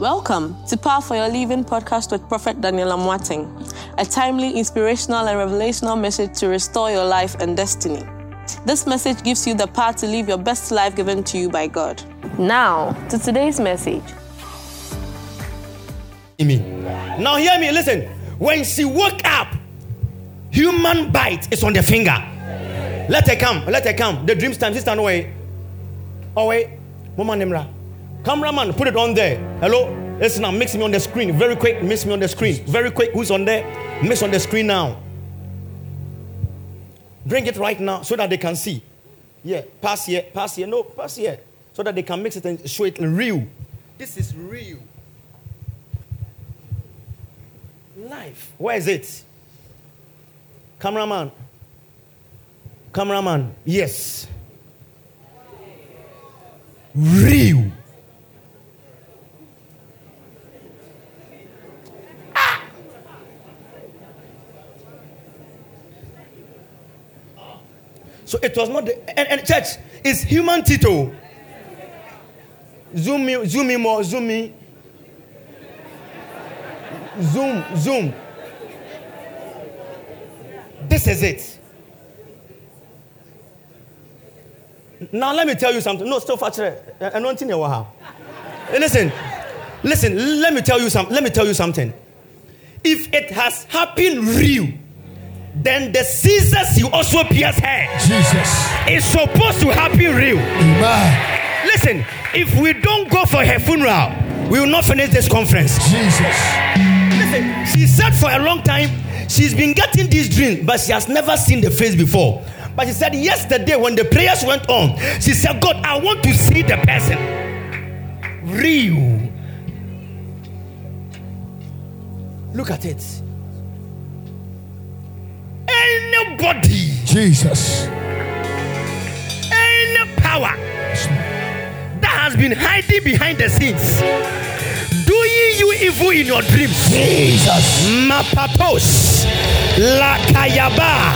Welcome to Power for Your Living podcast with Prophet Daniel Amoateng, a timely, inspirational, and revelational message to restore your life and destiny. This message gives you the power to live your best life given to you by God. Now, to today's message. Me. Now, hear me, listen. When she woke up, human bite is on the finger. Let her come, let her come. The dreams time, sister, no way. Oh, wait. Mama Nimra. Cameraman, put it on there. Hello? Listen now, mix me on the screen. Very quick, mix me on the screen. Very quick. Who's on there? Mix on the screen now. Bring it right now so that they can see. Yeah, pass here, pass here. No, pass here. So that they can mix it and show it real. This is real. Life. Where is it? Cameraman. Cameraman. Yes. Real. So it was not the and, and church is human Tito. Zoom me, zoom me more, zoom me. Zoom, zoom. This is it. Now let me tell you something. No, still factor. I don't think you have. Listen, listen. Let me tell you something. Let me tell you something. If it has happened real, then the scissors you also pierce her. Jesus. It's supposed to happen real. Amen. Listen, if we don't go for her funeral, we will not finish this conference. Jesus. Listen, she said for a long time she's been getting this dream, but she has never seen the face before. But she said yesterday when the prayers went on, she said, God, I want to see the person. Real. Look at it. Anybody, Jesus. any power that has been hiding behind the scenes, doing you evil in your dreams. Jesus. Mapapos, Lakayaba,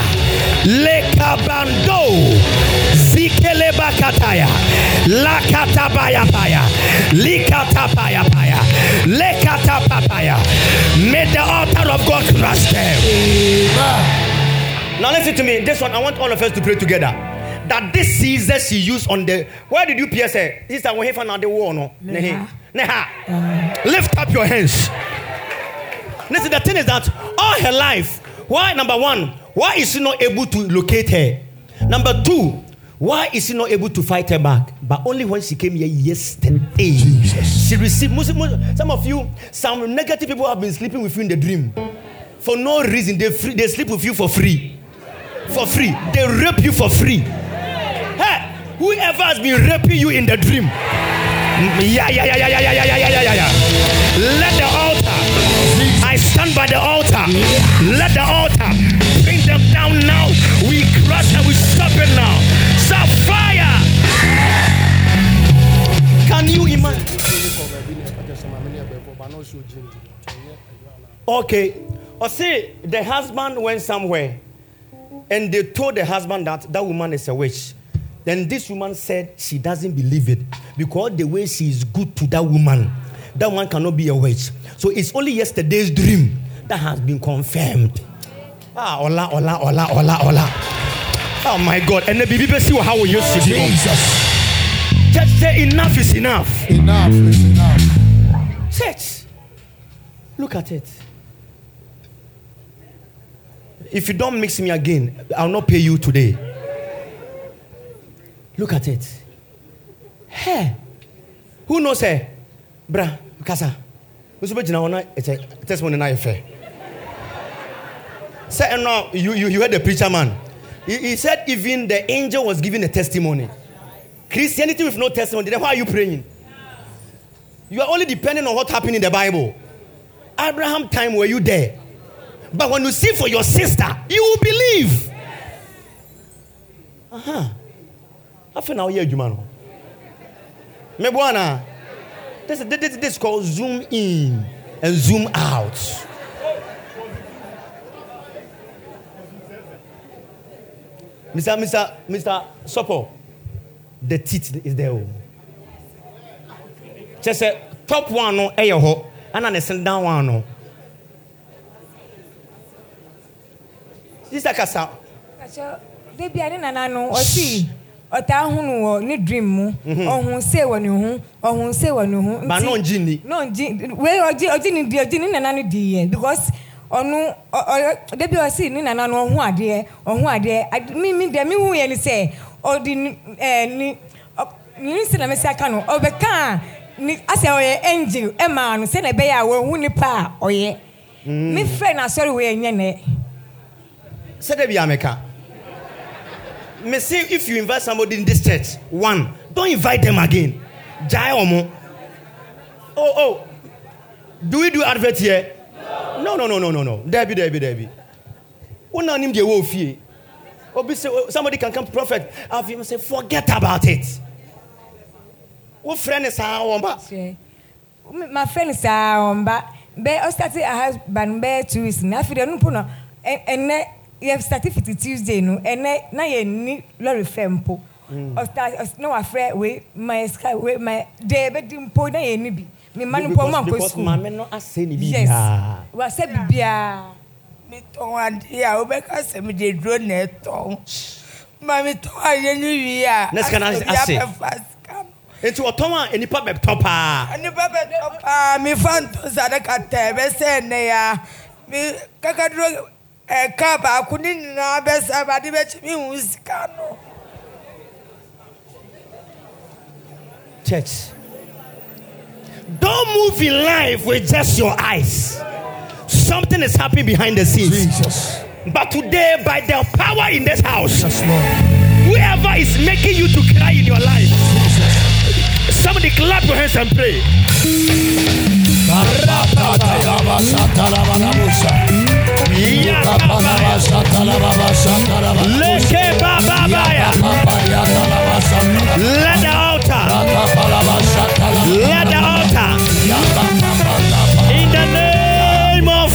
Lekabando, Zikelebakataya, Lakatabayapaya, Likatapayapaya, Lekatapapaya. May the altar of God crush them. Amen. Now listen to me. This one, I want all of us to pray together. That this Caesar she used on the. Where did you pierce her? Sister, when he found out the war, no? Neha. Neha. Lift up your hands. Listen, the thing is that all her life, why number one, why is she not able to locate her? Number two, why is she not able to fight her back? But only when she came here yesterday. Jesus. She received most, most- some of you, some negative people have been sleeping with you in the dream. For no reason. They free, they sleep with you for free. For free. They rape you for free. Hey, whoever has been raping you in the dream. Yeah, yeah, yeah, yeah, yeah, yeah, yeah, yeah, yeah, yeah. Let the altar. I stand by the altar. Let the altar bring them down now. We crush and we stop it now. So fire. Can you imagine? Okay. Or say the husband went somewhere and they told the husband that that woman is a witch. Then this woman said she doesn't believe it because the way she is good to that woman, that one cannot be a witch. So it's only yesterday's dream that has been confirmed. Ah, ola, ola, ola, ola, ola. Oh my God. And the baby see how we used to be. Jesus. Just say enough is enough. Enough is enough. Church, look at it. If you don't mix me again, I'll not pay you today. Look at it. Hey, who knows her? Bra, Kasa. Nso bɛgyina hɔ na ɛkyɛ testimony na yɛ fɛ. Now you, you, you heard the preacher man. He, he said even the angel was giving a testimony. Christianity with no testimony, then why are you praying? You are only depending on what happened in the Bible. Abraham time were you there? But when you see for your sister, you will believe. Uh-huh. After now, yeah, Jumano. Mebuana. This, this, this, this is called zoom in and zoom out. Mr. Mr. Mr. Sopo, the teeth is there. oh. Just say, top one no ɛyɛ hɔ ɛna ne sen down one no sista kasa. Bia ne nana no ɔsi ɔtaa ho no wɔ ne dream mu. Ɔho se wɔ ne ho ɔho se wɔ ne ho. Mhm. ba na ɔngye nni. no ɔgye wei ɔgye ɔgye ne di ɔgye ne nana no di yɛ because ɔno ɔ- ɔyɛ da bia ɔsi ne nana no ɔho adeɛ ɔho adeɛ. Ade- mi mi deɛ mi hu yɛ ni sɛ ɔde ni ɛɛ ni ɔ ne nsi na mesi aka no ɔbɛka a ni asɛ ɔyɛ angel ɛmaa no sɛ na ɛbɛyɛ a wɔn hu nipa a ɔyɛ. Mi fɛ na asɔre wei ɛnyɛ nɛ. Sɛdeɛ bi ameka me say if you invite somebody in this church one don't invite them again. Gyae ɔmo oh oh. Do we do advert here? No no no no no no. Dabi dabi dabi wona nim deɛ wɔ fie. Obi say oh, somebody can come prophet. Afei say forget about it. Wofrɛ ne saa wɔn ba. Hwɛ. Me- my friend saa ɔmba bɛ ɔstate ahaban bɛyɛ two weeks. Na afei deɛ ɔno mpo no ɛ- ɛnɛ yɛ start fiti tuesday no? Ɛnɛ na yɛ ni lɔri fɛ mpo. Ɔsta ɔs- na wafrɛ wei my sky wei my de ɛbɛdi mpo na yɛ ni bi. Mi ma no mpo ɔmo ankɔ because school. maame no asɛ ne yes. Biribiaa wasɛ bibiara metɔn adeɛ a wobɛka sɛ mede duro na ɛtɔn ma metɔn adeɛ no wie a Na sika no asɛ ase. obi abɛfa sika no. Nti ɔtɔn a nipa bɛtɔ paa nipa bɛtɔ paa mefa nto sade kata ɛbɛsɛ nnɛ a me kakaduro ɛka baako ne nyinaa bɛsa bade bɛkyɛ mehu sika no church. Don't move in life with just your eyes. Something is happening behind the scenes. Jesus. But today, by the power in this house, Yes, Lord. whoever is making you to cry in your life, somebody clap your hands and pray. Let the altar, let the altar, in the name of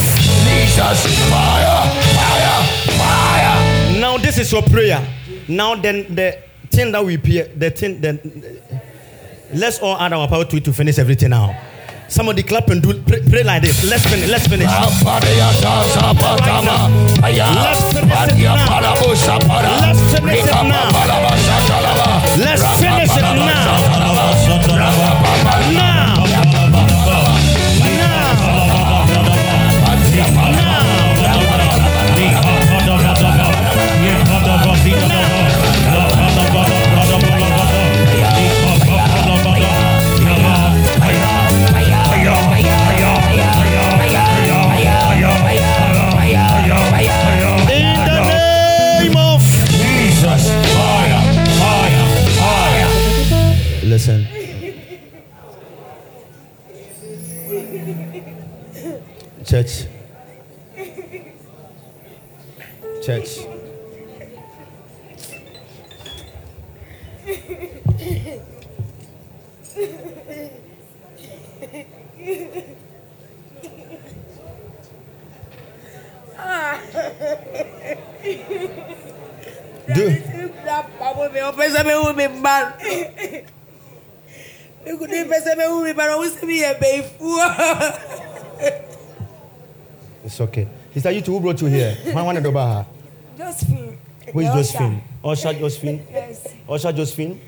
Jesus, fire, fire, fire. Now this is your prayer. Now then the thing that we pray, the thing then let's all add our power to it to finish everything now. Somebody clap and do pray, pray like this. Let's finish. Let's finish. Let's finish it now. Let's finish it now. Let's finish it now. Listen. Church. Church. Do ɔpɛ sɛ mehu me mma mekudi pɛ sɛ mehu me ba no wo sɛ meyɛ it's okay. Sister, you two who brought you here? Man, one of her. josephine. Who is Josephine? Osha Josephine. Yes. Osha Josephine.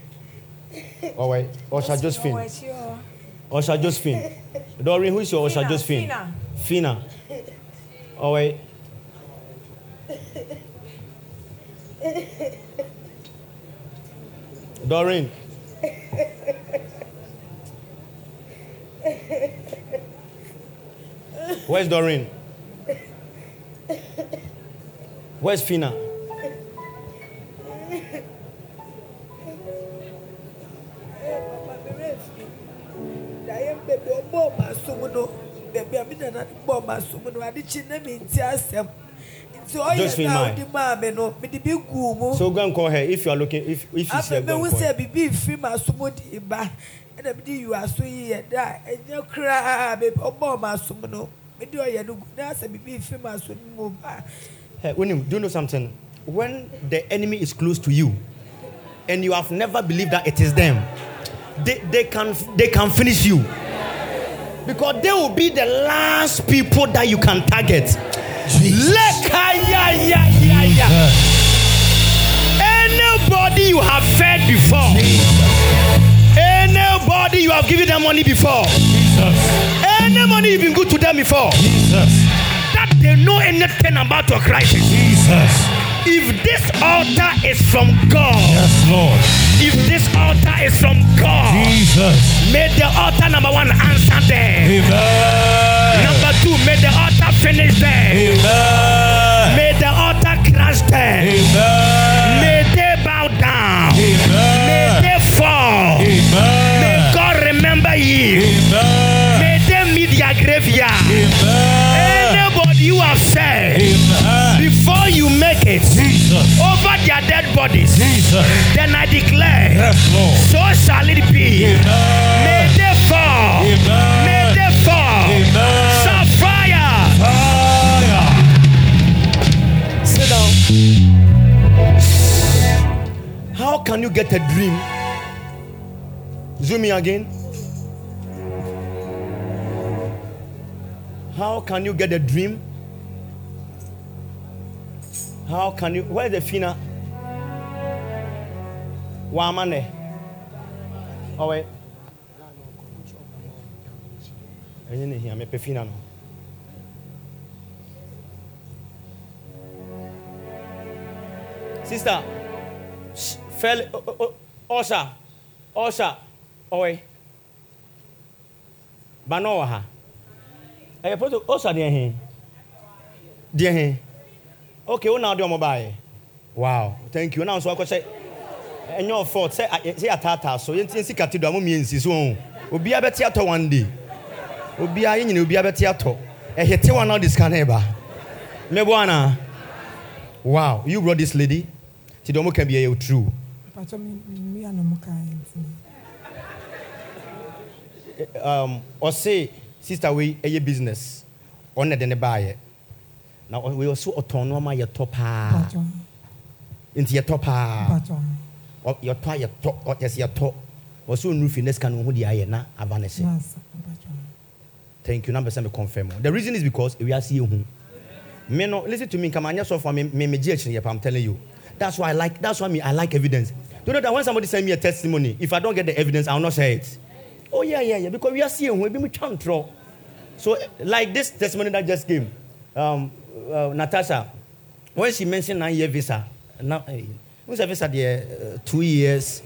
Oh wait, Osha oh. Josephine. Osha Josephine. Doreen, who is your Osha Josephine? Fina. Fina. Oh wait. Doreen. Where's Doreen? Where's Fina? Just Josephine mine. So go and call her if you are looking, if, if you see her, go and call her. Biribi mfiri ma som de ba ɛna mede yiwa so yiyɛ da a ɛnyɛ koraa baabi ɔbɔ ɔma som no mede ɔyɛ no gu na sɛ biribi mfiri ma so no mu ba Hey, Unim, do you know something? When the enemy is close to you, and you have never believed that it is them, they, they can they can finish you. Because they will be the last people that you can target. Anybody you have fed before, anybody you have given them money before, Jesus. any money you've been good to them before, Jesus. that they know anything about your crisis. Jesus. If this altar is from God, Yes, Lord. if this altar is from God, Jesus. may the altar number one answer them. Amen. Number two, may the altar finish them. Amen. May the altar crash them. Amen. Their dead bodies, Jesus. then I declare, Yes, Lord. so shall it be. May they fall. Amen. May they fall. Amen. Shall fire. Fire. Sit down. How can you get a dream? Zoom in again. How can you get a dream? How can you? Where's the fina? Wamane. Oh wait. Ɛnyɛ ne hia mepɛ fina no. Sister, sh- fell, o- o- o- Osha, Osha, ɔwɛ. Ba na ɔwɔ ha. Ɛyɛ pɔtɔ, Osha deɛ he? Deɛ he? Okay, wo na ɔde ɔmo baayɛ. Wow, thank you. Na nso akɔhyɛ ɛnyɛ ɔ fault sɛ sɛ yɛataataa so yɛnsi kate do a mo mmiɛnsi so oh. o. Obiara bɛte atɔ one day. Obiara yɛn nyina obiara bɛte atɔ. Ɛhete wa na ɔde sika na ɛba. Mɛbɔ anaa? Wow, you brought this lady. Ti dɔn mo kan bi ɛyɛ eh, true. Mpatsɔ mi mi yà nà mo ka yẹn fún mi. Um, ɔse sister wei ɛyɛ eh, business. Ɔna de ne baayɛ. Eh. Na wei ɔso ɔtɔn nneɛma yɛ tɔ paa. Nti yɛ tɔ paa. Yɛtɔ yɛtɔ yɛsi yɛtɔ. Ɔso onuru fi ne sika no ho de ayɛ na ava ne se. Thank you. Number seven confirm. The reason is because we are seeing who. Me no listen to me. Come on, so for me me me GH I'm telling you. That's why I like. That's why me I like evidence. Do you know that when somebody send me a testimony, if I don't get the evidence, I will not share it. Oh yeah, yeah, yeah. Because we are seeing who. We control. So eh, like this testimony that just came, um, uh, Natasha, when she mentioned nine year visa, now eh, what's a visa there? Uh, two years,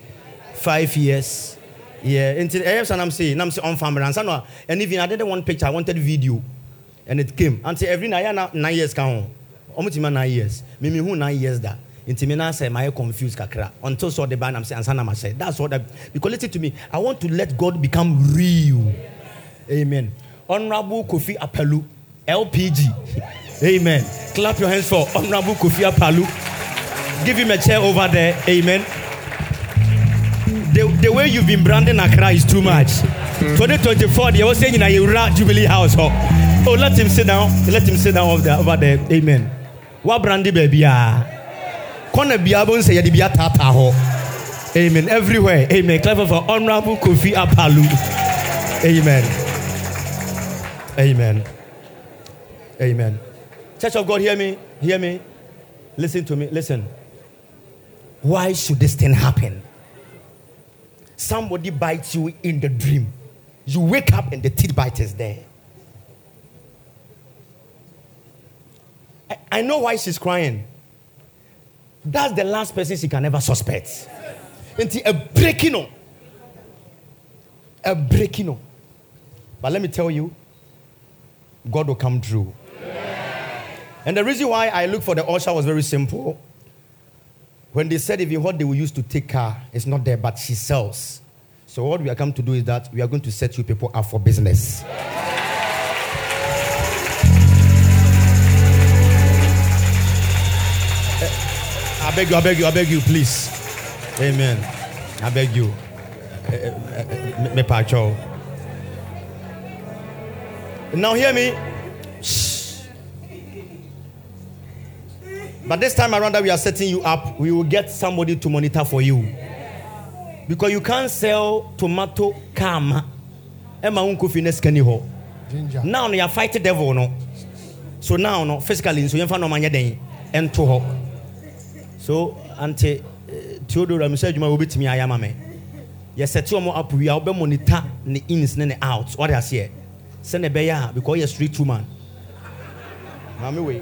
five years. Yeah, until I have some say, I'm saying on family and so and even I didn't want picture, I wanted video, and it came. Until every now nine years come, almost nine years. Me who nine years that. Until me now say my confused kakra. Until saw the band, I'm saying and I say that's what. I, because listen to me, I want to let God become real. Amen. Honorable Kofi Apalu, LPG. Amen. Clap your hands for Honorable Kofi Apalu. Give him a chair over there. Amen. The, the way you've been branding Accra is too much. 2024, they were saying in a Jubilee House. Oh, oh, let him sit down. Let him sit down over there. Over there. Amen. What brandy baby? Ah, corner biabon say yadi biya tata ho. Amen. Everywhere. Amen. Clever for Honorable Kofi Apalu. Amen. Amen. Amen. Church of God, hear me. Hear me. Listen to me. Listen. Why should this thing happen? Somebody bites you in the dream. You wake up and the teeth bite is there. I, I know why she's crying. That's the last person she can ever suspect. Until a breaking. A breaking. But let me tell you, God will come through. And the reason why I look for the usher was very simple. When they said even what they will use to take her is not there, but she sells. So what we are come to do is that we are going to set you people up for business. Eh, I beg you, I beg you, I beg you, please. Amen. I beg you. Eh, eh, Me pacho. Now hear me. But this time around that we are setting you up, we will get somebody to monitor for you. Because you can't sell tomato karma ɛma wo nkɔ fie na sika ni hɔ Ginger. no yɛafight devil no? So now no physically nso yɛmfa no ɔmanyɛ dɛn ɛnto hɔ so ante eh, theodora mesɛ adwuma wobɛtumi ayɛ ama me yɛsɛte ɔmo apo wie a wobɛmonita ne ins ne ne out wade aseɛ sɛne ɛbɛyɛ a because ɔyɛ street woman. Wei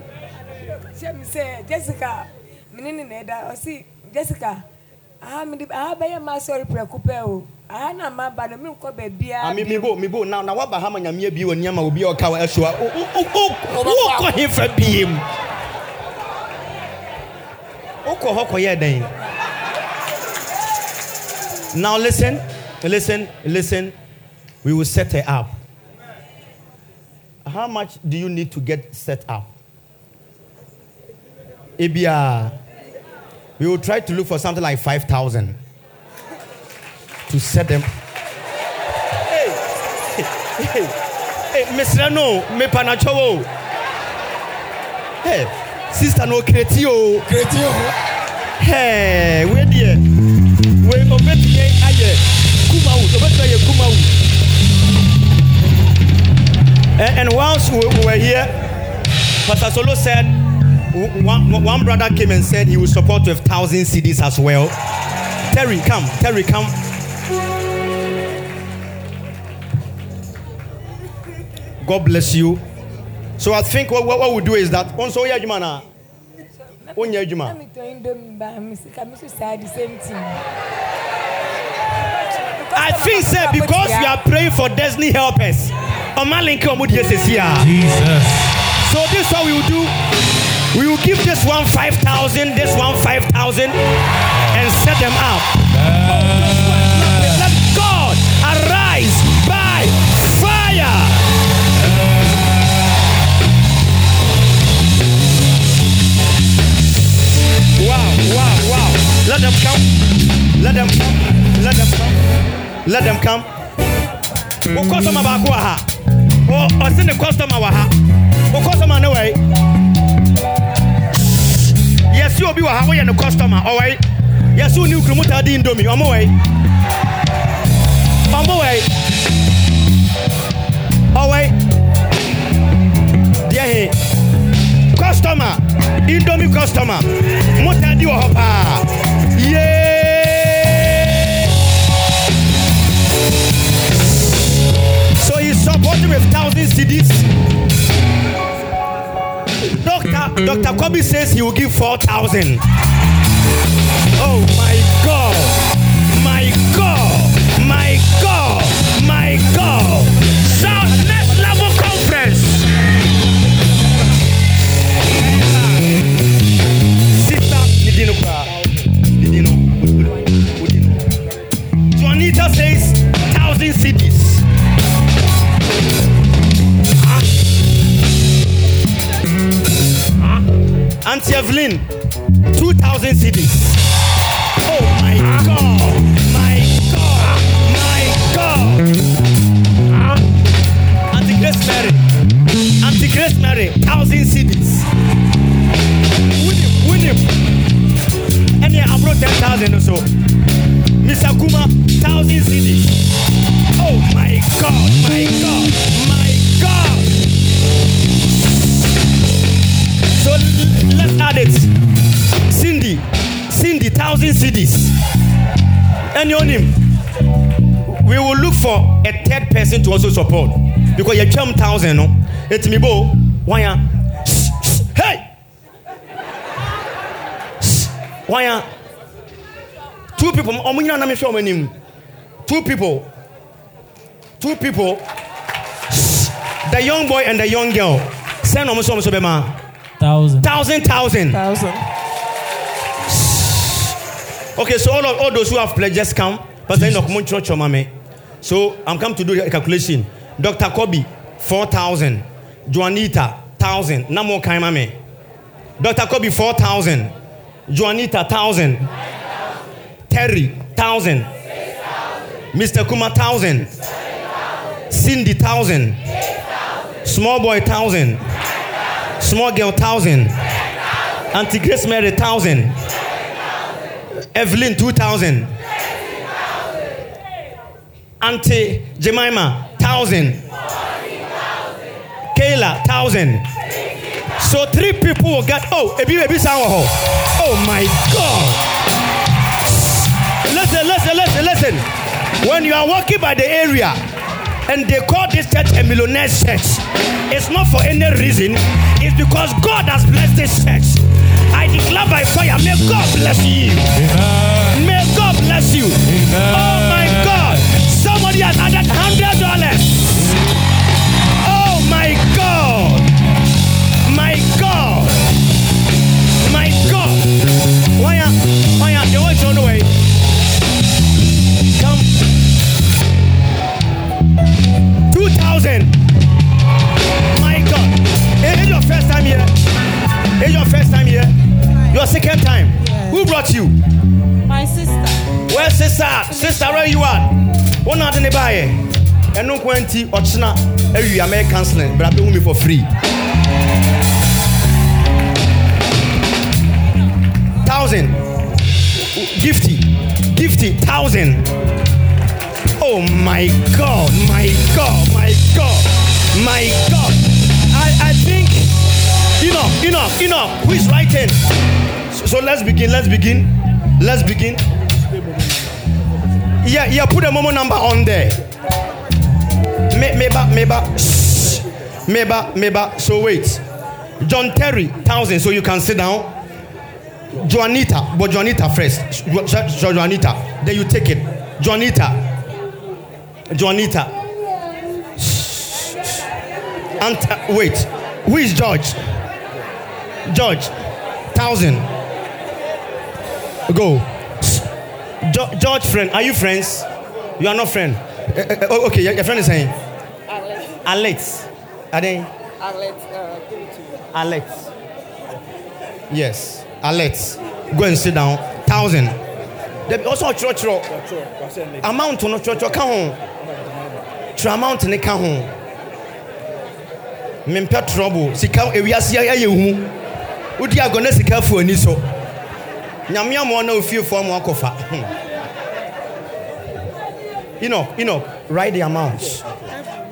kyɛ mi sɛ jessica mene ne na ɛda ɔsi jessica aha mede aha bɛyɛ ma sɔre prɛko pɛ o. Aha na ma ba no menkɔ baabia Ah, me- mebo mebo na na waba ha ma nyame abie wɔ nneɛma obi a ɔka wɔ ɛso a wo- wokɔ he fa biem. Wokɔ hɔ kɔyɛ dɛn? Now listen listen listen. We will set her up. How much do you need to get set up ebia we will try to look for something like 5000 to set them. Hey, mesrɛ no mepanatwɛ o hey, sister no kreti o Kreti o. hey, wei deɛ wei ɔbɛtumi ayɛ kumawood ɔbɛtumi ayɛ kumawood eh, and, and whilst we, we were here pastor solo said w- one, one brother came and said he will support with thousand cds as well terry come terry come God bless you. So I think what, what, what we do is that oh, also yeah, Juma na. Onye oh, na Juma. metɔ indomie ba me sika me so saa the same thing I think say because we are praying for destiny helpers. Omalinke omudi esesia. Jesus. So this is what we will do. We will give this one five thousand, this one five thousand, and set them up. Let God arise by fire. Wow, wow, wow. Let them come. Let them come. Let them come. Let them come. Wo customer baako wɔ ha. Ɔ- Ɔse ne customer wɔ ha. Wo customer ne wɔ yi. Yɛsi obi wɔ ha woyɛ ne customer ɔwɔ yi. Yɛsi wo ni kurumu ta di indomie ɔmo wɔ yi. Ɔmo wɔ yi. Ɔwɔ yi. Deɛ he. Customer. Indomie customer. Mo ta di wɔ hɔ paa. Yee. So he's supporting with thousand CDs. Doctor Dr. Kobe says he will give four thousand. Oh my God! My God! Evelyn, 2,000 CDs. Third person to also support because you come thousand, no. It's me, bo. Why? ya? Shh, shh, Hey. Shh, Why? Two people. Me na me show my name. Two people. Two people. The young boy and the young girl. Send almost almost bema. Thousand. Thousand, thousand. thousand Okay, so all of all those who have pledged just come. Pastor Enoch Muncho Chomame. So I'm come to do the calculation. Dr. Kobe, four thousand. Juanita, thousand. Namo Kaimame. Dr. Kobe, four thousand. Juanita, thousand. Terry, thousand. Mr. Kuma, thousand. Cindy, thousand. Small boy, thousand. Small girl, thousand. Auntie Grace Mary, thousand. Evelyn, 2000. Auntie Jemima, 1000. thousand. Kayla, thousand. So three people will get. Oh, ebi ebi sound Oh my God! Listen, listen, listen, listen. When you are walking by the area and they call this church a millionaire church, it's not for any reason. It's because God has blessed this church. I declare by fire, may God bless you. May God bless you. Oh my God! And no quantity or china. Every American counseling, but I've me for free. Thousand. Gifty. Gifty. Thousand. Oh my God. My God. My God. My God. I, I think. Enough. Enough. Enough. Who is writing? So, so let's begin. Let's begin. Let's begin. Yeah, yeah, put a momo number on there. Me, meba, meba, shh. meba, meba. So wait. John Terry, thousand, so you can sit down. Joanita, but Joanita first. Joanita, then you take it. Joanita, Joanita. And uh, wait, who is George? George, thousand. Go. Jo- George friend, are you friends? You are not friend. Eh, oh, okay, your friend is saying. Alex. Are they? Alex. Yes. Alex. Go and sit down. Thousand. There also a church amount no church ka ho. Tro amount ne ka ho. Mempɛ trouble. Sika ewiase ayɛ hu. Wodi agɔ na sika fu ani so. nyame amoa na ofiefoɔ amoa akɔfa enoch enoch write the amount okay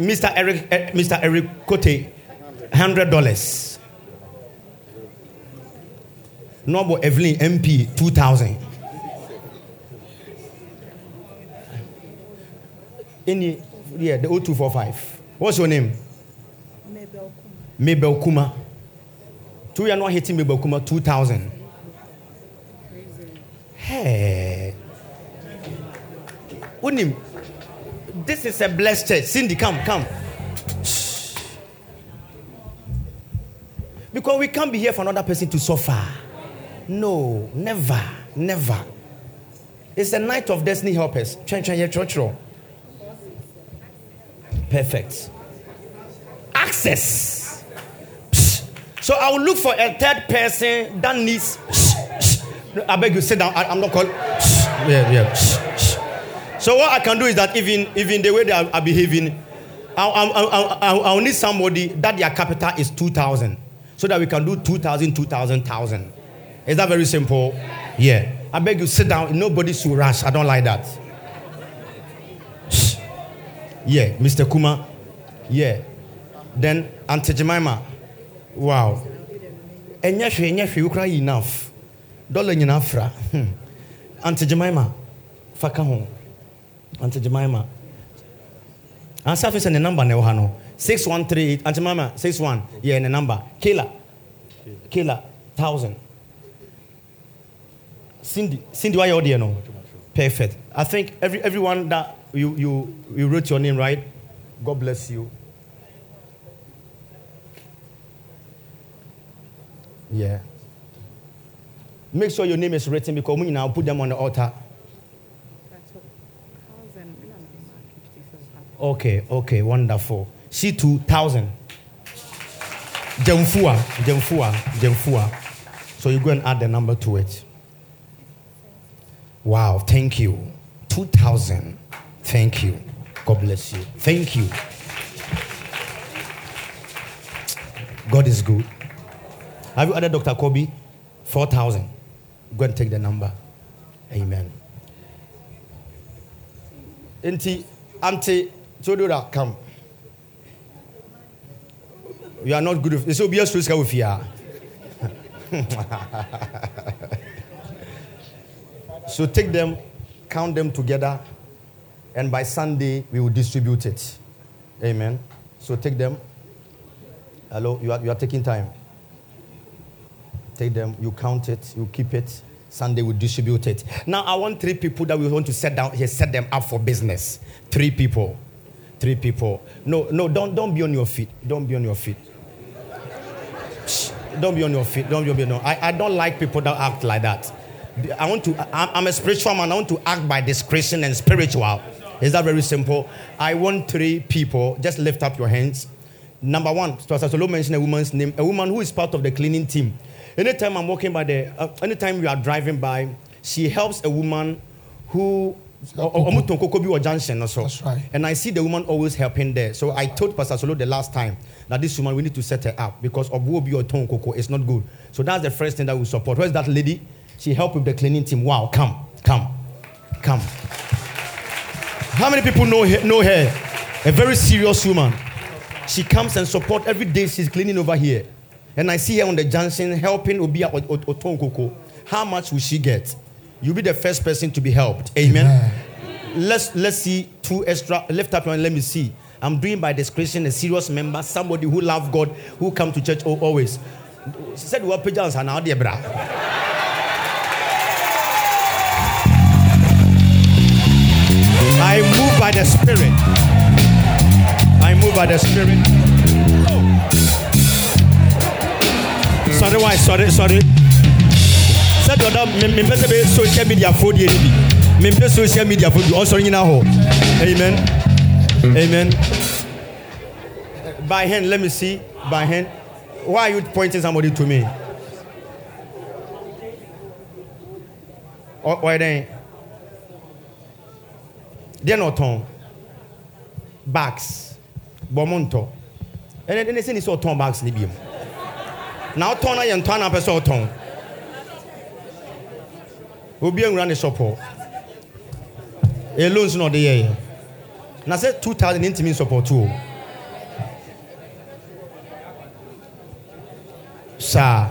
mr eric eh, mr eric kote hundred dollars. Noble evelyn mp two thousand. Any yeah the 0245 what's your name? Mabel kuma. Two year no hitting me bakuma 2000 hey. Unim, this is a blessed church cindy come come because we can't be here for another person to suffer no never never it's a night of destiny helpers perfect access so I will look for a third person that needs. I beg you, sit down. I, am not called. Yeah, yeah. So what I can do is that even even the way they are, are behaving, I, I, I, I'll need somebody that their capital is two thousand, so that we can do 2,000, 2,000, 1,000. Is that very simple? Yeah. I beg you, sit down. Nobody should rush. I don't like that. Yeah, Mr. Kuma. Yeah. Then Auntie Jemima. wow ɛnyɛ hwee wokora yi enough dɔla nyinaa fra hmm. ante jemima fa ka ante jemima. Ansa afei sɛ ne number na ɛwɔ ha no 6138 ante jemima 61 yɛ ne number. Kela kela 1000 cindy cindy wayɛ wodeɛ no? Perfect. I think every, everyone that you, you, you wrote your name right? God bless you. Yeah. Make sure your name is written because when you now put them on the altar. Okay, okay, wonderful. C two thousand. Jemfua, Jemfua, Jemfua. So you go and add the number to it. Wow, thank you. Two thousand. Thank you. God bless you. Thank you. God is good. Have you added Dr. Kobe? 4,000. Go and take the number. Amen. Nti, Auntie Theodora, come. You are not good. This will be a swiss with you. So take them, count them together, and by Sunday we will distribute it. Amen. So take them. Hello, you are, you are taking time. Take them, you count it, you keep it. Sunday we distribute it. Now I want three people that we want to set down here, set them up for business. Three people. Three people. No, no, don't don't be on your feet. Don't be on your feet. Shh. Don't be on your feet. Don't be on your feet. No, I, I don't like people that act like that. I want to, I'm a spiritual man. I want to act by discretion and spiritual. Is that very simple? I want three people. Just lift up your hands. Number one, Pastor Solo mentioned a woman's name, a woman who is part of the cleaning team. Anytime I'm walking by the, uh, anytime you are driving by, she helps a woman who. Omo ton koko bi wɔ junction no so. That's right. And I see the woman always helping there. So I told Pastor Solo the last time that this woman we need to set her up because obu obi or ton koko is not good. So that's the first thing that we support. Where's that lady? She helped with the cleaning team. Wow, come, come, come. How many people know her, know her? A very serious woman. She comes and support every day. She's cleaning over here, and I see her on the junction helping Obia or, or, or Koko. How much will she get? You'll be the first person to be helped. Amen. Let's let's see two extra. Lift up your hand. Let me see. I'm doing by discretion a serious member, somebody who love God, who come to church always. She said, "What pajamas are now, dear bra?" I move by the Spirit. I move by the Spirit. Oh. Sorry, why? Sorry, sorry. Said the other, me me pese be social media for the enemy. Me pese social media for the also in ho. Amen. Amen. By hand, let me see. By hand. Why are you pointing somebody to me? Why then? deɛ na ɔtɔn bags bɔ mo ntɔ ɛnɛ ɛnɛ sɛ ni sɛ ɔtɔn bags ne bi mu na ɔtɔn na yɛ ntɔn na apɛ sɛ ɔtɔn obi ewura ne shop hɔ ɛyɛ loans na ɔde yɛ yɛ na sɛ two thousand ne ntumi support o saa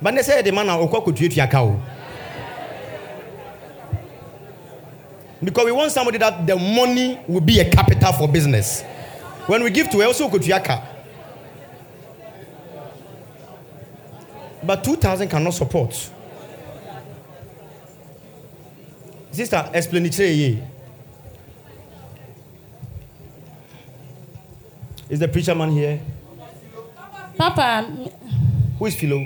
ba sɛ yɛde ma na ɔkɔ akɔtuatua ka o. Because we want somebody that the money will be a capital for business. When we give to her, also to Yaka. But 2,000 cannot support. Sister, explain it. ye. Is the preacher man here? Papa, Who is Philo?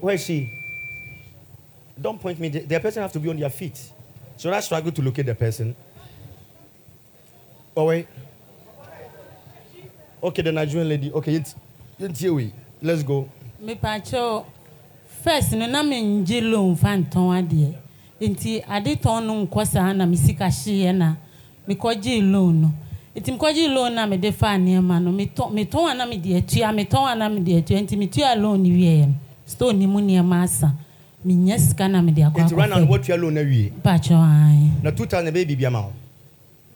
Where is she? Don't point me. The, the person have to be on their feet. Should I struggle to locate the person? Oh wait. Okay, the Nigerian lady. Okay, it's, it's here we. Let's go. mepakyɛw first no na mengye loan fa ntɔn adeɛ nti ade tɔn no nkɔ saa na me sika hyeeɛ na mekɔgyee loan no. Nti mekɔgyee loan na mede faa nneɛma no. Metɔn a na mede atua metɔn a na mede atua nti metua loan no wieɛ no store ne mu nneɛma asa menya sika na mede akɔ It's right now. akɔfa What you alone wie? mepakyɛw ae Na 2000 baby be amount.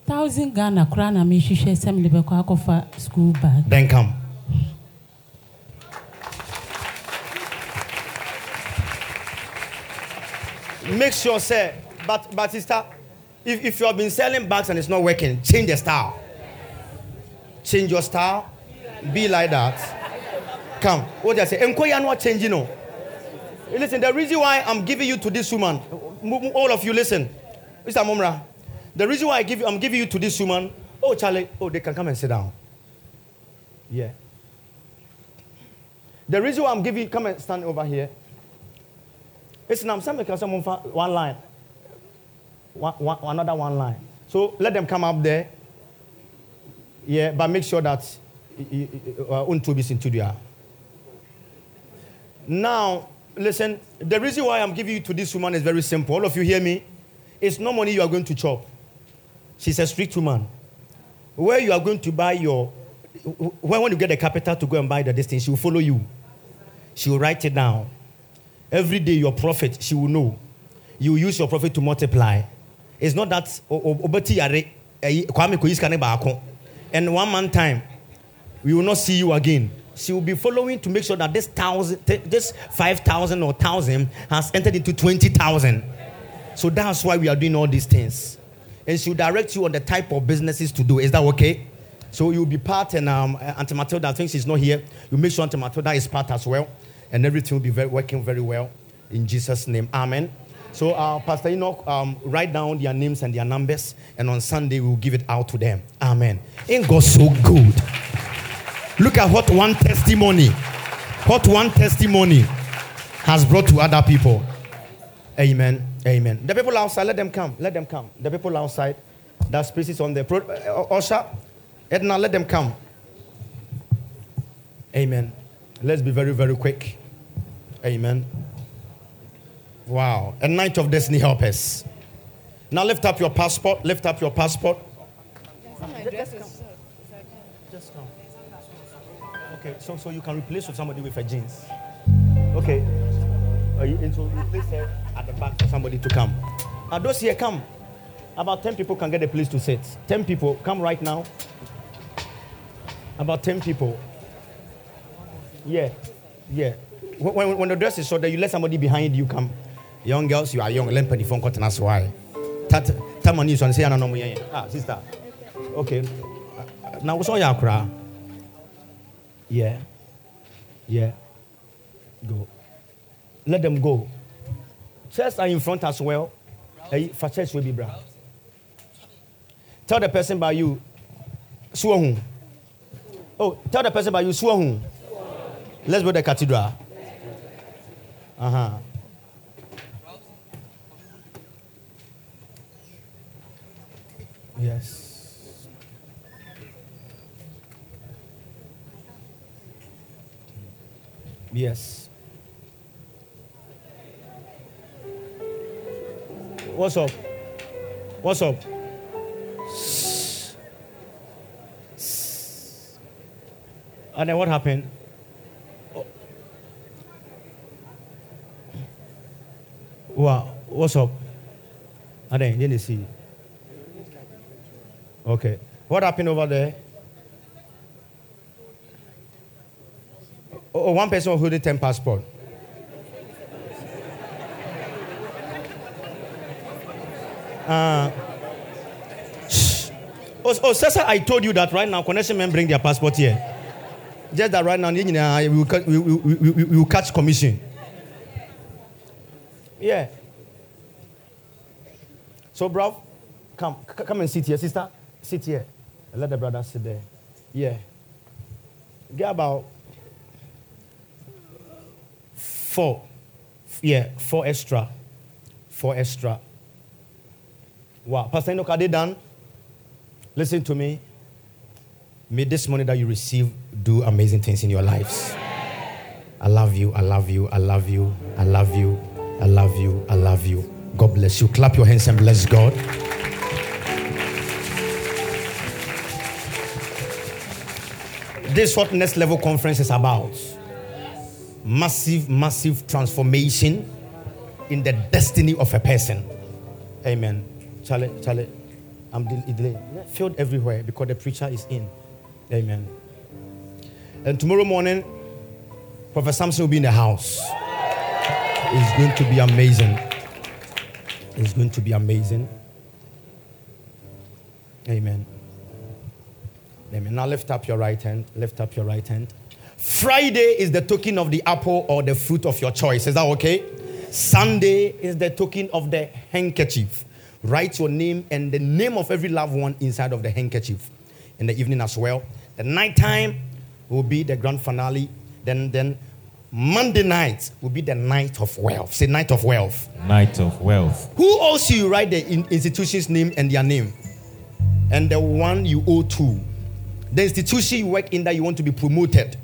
thousand ghana koraa na mehwehwɛ sɛ mede bɛkɔ akɔfa school bag. Then Make sure, say, but but sister, if, if you have been selling bags and it's not working, change the style. Change your style. Be like that. Come. What they say? Enkoya not changing no. Listen, the reason why I'm giving you to this woman, all of you listen. Mr. Mumra, the reason why I give you, I'm giving you to this woman, oh Charlie, oh they can come and sit down. Yeah. The reason why I'm giving you, come and stand over here. Listen, I'm saying because someone one line, one, one, another one line. So let them come up there. Yeah, but make sure that uh, unto be into there. Now, listen, the reason why I'm giving you to this woman is very simple. All of you hear me? It's no money you are going to chop. She's a strict woman. Where you are going to buy your, when, when you get the capital to go and buy the distance, she will follow you. She will write it down. Every day, your profit, she will know. You use your profit to multiply. It's not that obeti yare Kwame koyiskane baako. And one man time, we will not see you again. She will be following to make sure that this thousand, this five thousand or thousand has entered into twenty thousand. So that's why we are doing all these things. And she will direct you on the type of businesses to do. Is that okay? So you'll be part, and um, Auntie Matilda, I think she's not here. You make sure Auntie Matilda is part as well, and everything will be very, working very well in Jesus' name. Amen. So, uh, Pastor Enoch, um, write down their names and their numbers, and on Sunday we'll give it out to them. Amen. Ain't God so good? Look at what one testimony, what one testimony has brought to other people. Amen. Amen. The people outside, let them come. Let them come. The people outside, that space is on the pro- uh, usher. Edna, let them come. Amen. Let's be very, very quick. Amen. Wow. A night of destiny help us. Now lift up your passport. Lift up your passport. Just come. Okay, so so you can replace with somebody with a jeans. Okay. Uh, you, and so replace her at the back for somebody to come. Now those here come. About 10 people can get a place to sit. 10 people, come right now. About 10 people. Yeah, yeah. When, when, the dress is short, you let somebody behind you come. Young girls, you are young. Let me phone cut that's why. Tat tamani is on say no Ah, sister. Okay. Now all your cry? Yeah. Yeah. Go. Let them go. Chairs are in front as well. Hey, for church will be bra. Tell the person by you. Swahun. Oh, tell the person by you. Swahun. Let's go the cathedral. Uh huh. Yes. Yes. What's up? What's up? And then what happened? Wow, what's up? And then didn't see. Okay. What happened over there? Oh, one person holding 10 passport. Uh, oh, oh, Cesar, I told you that right now, connection men bring their passport here. Just that right now, you we will, we, we, we will catch commission. Yeah. So, bro, come, c- come and sit here, sister. Sit here. Let the brother sit there. Yeah. Get about four. Yeah, four extra. Four extra. Wow. Pastor Enoch, are they done? Listen to me. May this money that you receive do amazing things in your lives. I love you. I love you. I love you. I love you. I love you. I love you. God bless you. Clap your hands and bless God. This is what next level conference is about. Massive, massive transformation in the destiny of a person. Amen. Charlie, Charlie, I'm del- delayed. Filled everywhere because the preacher is in. Amen. And tomorrow morning, Prophet Samson will be in the house. It's going to be amazing. It's going to be amazing. Amen. Amen. Now lift up your right hand. Lift up your right hand. Friday is the token of the apple or the fruit of your choice. Is that okay? Sunday is the token of the handkerchief. Write your name and the name of every loved one inside of the handkerchief. In the evening as well. The nighttime will be the grand finale. Then, then Monday night will be the night of wealth. Say night of wealth. Night of wealth. Who owes you? Write the in- institution's name and their name, and the one you owe to. The institution you work in that you want to be promoted,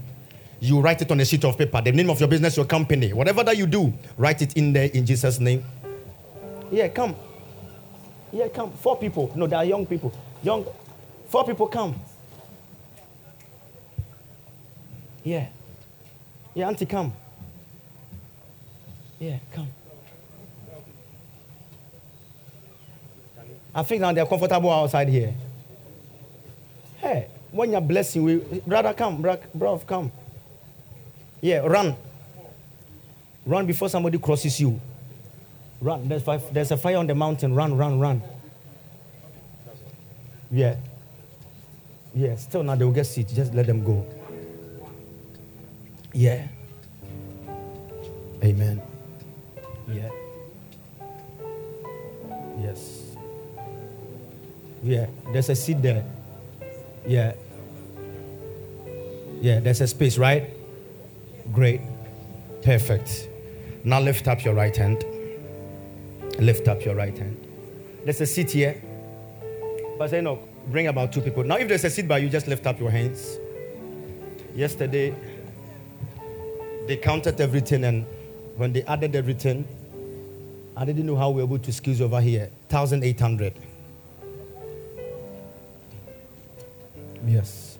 you write it on a sheet of paper. The name of your business, your company, whatever that you do, write it in there in Jesus' name. Yeah, come. Yeah, come. Four people. No, they are young people. Young. Four people come. Yeah. Yeah, auntie, come. Yeah, come. I think now they're comfortable outside here. Hey, when you're blessing, we brother come, bro, bro, come. Yeah, run. Run before somebody crosses you. Run. There's, fi- there's a fire on the mountain. Run, run, run. Yeah. Yeah, still now they will get seats. Just let them go. Yeah. Amen. Yeah. Yes. Yeah, there's a seat there. Yeah. Yeah, there's a space, right? Great. Perfect. Now lift up your right hand. Lift up your right hand. There's a seat here. But say no, bring about two people. Now, if there's a seat by you, just lift up your hands. Yesterday, they counted everything, and when they added everything, I didn't know how we were able to squeeze over here. 1,800. Yes.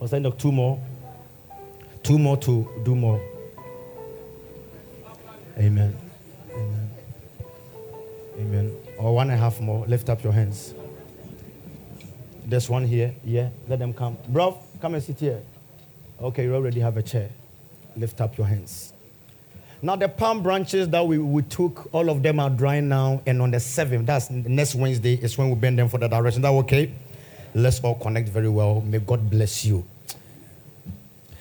Was I not two more? Two more to do more. Amen. Amen. Amen. Or one and a half more. Lift up your hands. There's one here. Yeah. Let them come. Bro, come and sit here. Okay, you already have a chair. Lift up your hands. Now, the palm branches that we, we took, all of them are drying now. And on the 7th, that's next Wednesday, is when we bend them for the direction. That okay? Let's all connect very well. May God bless you.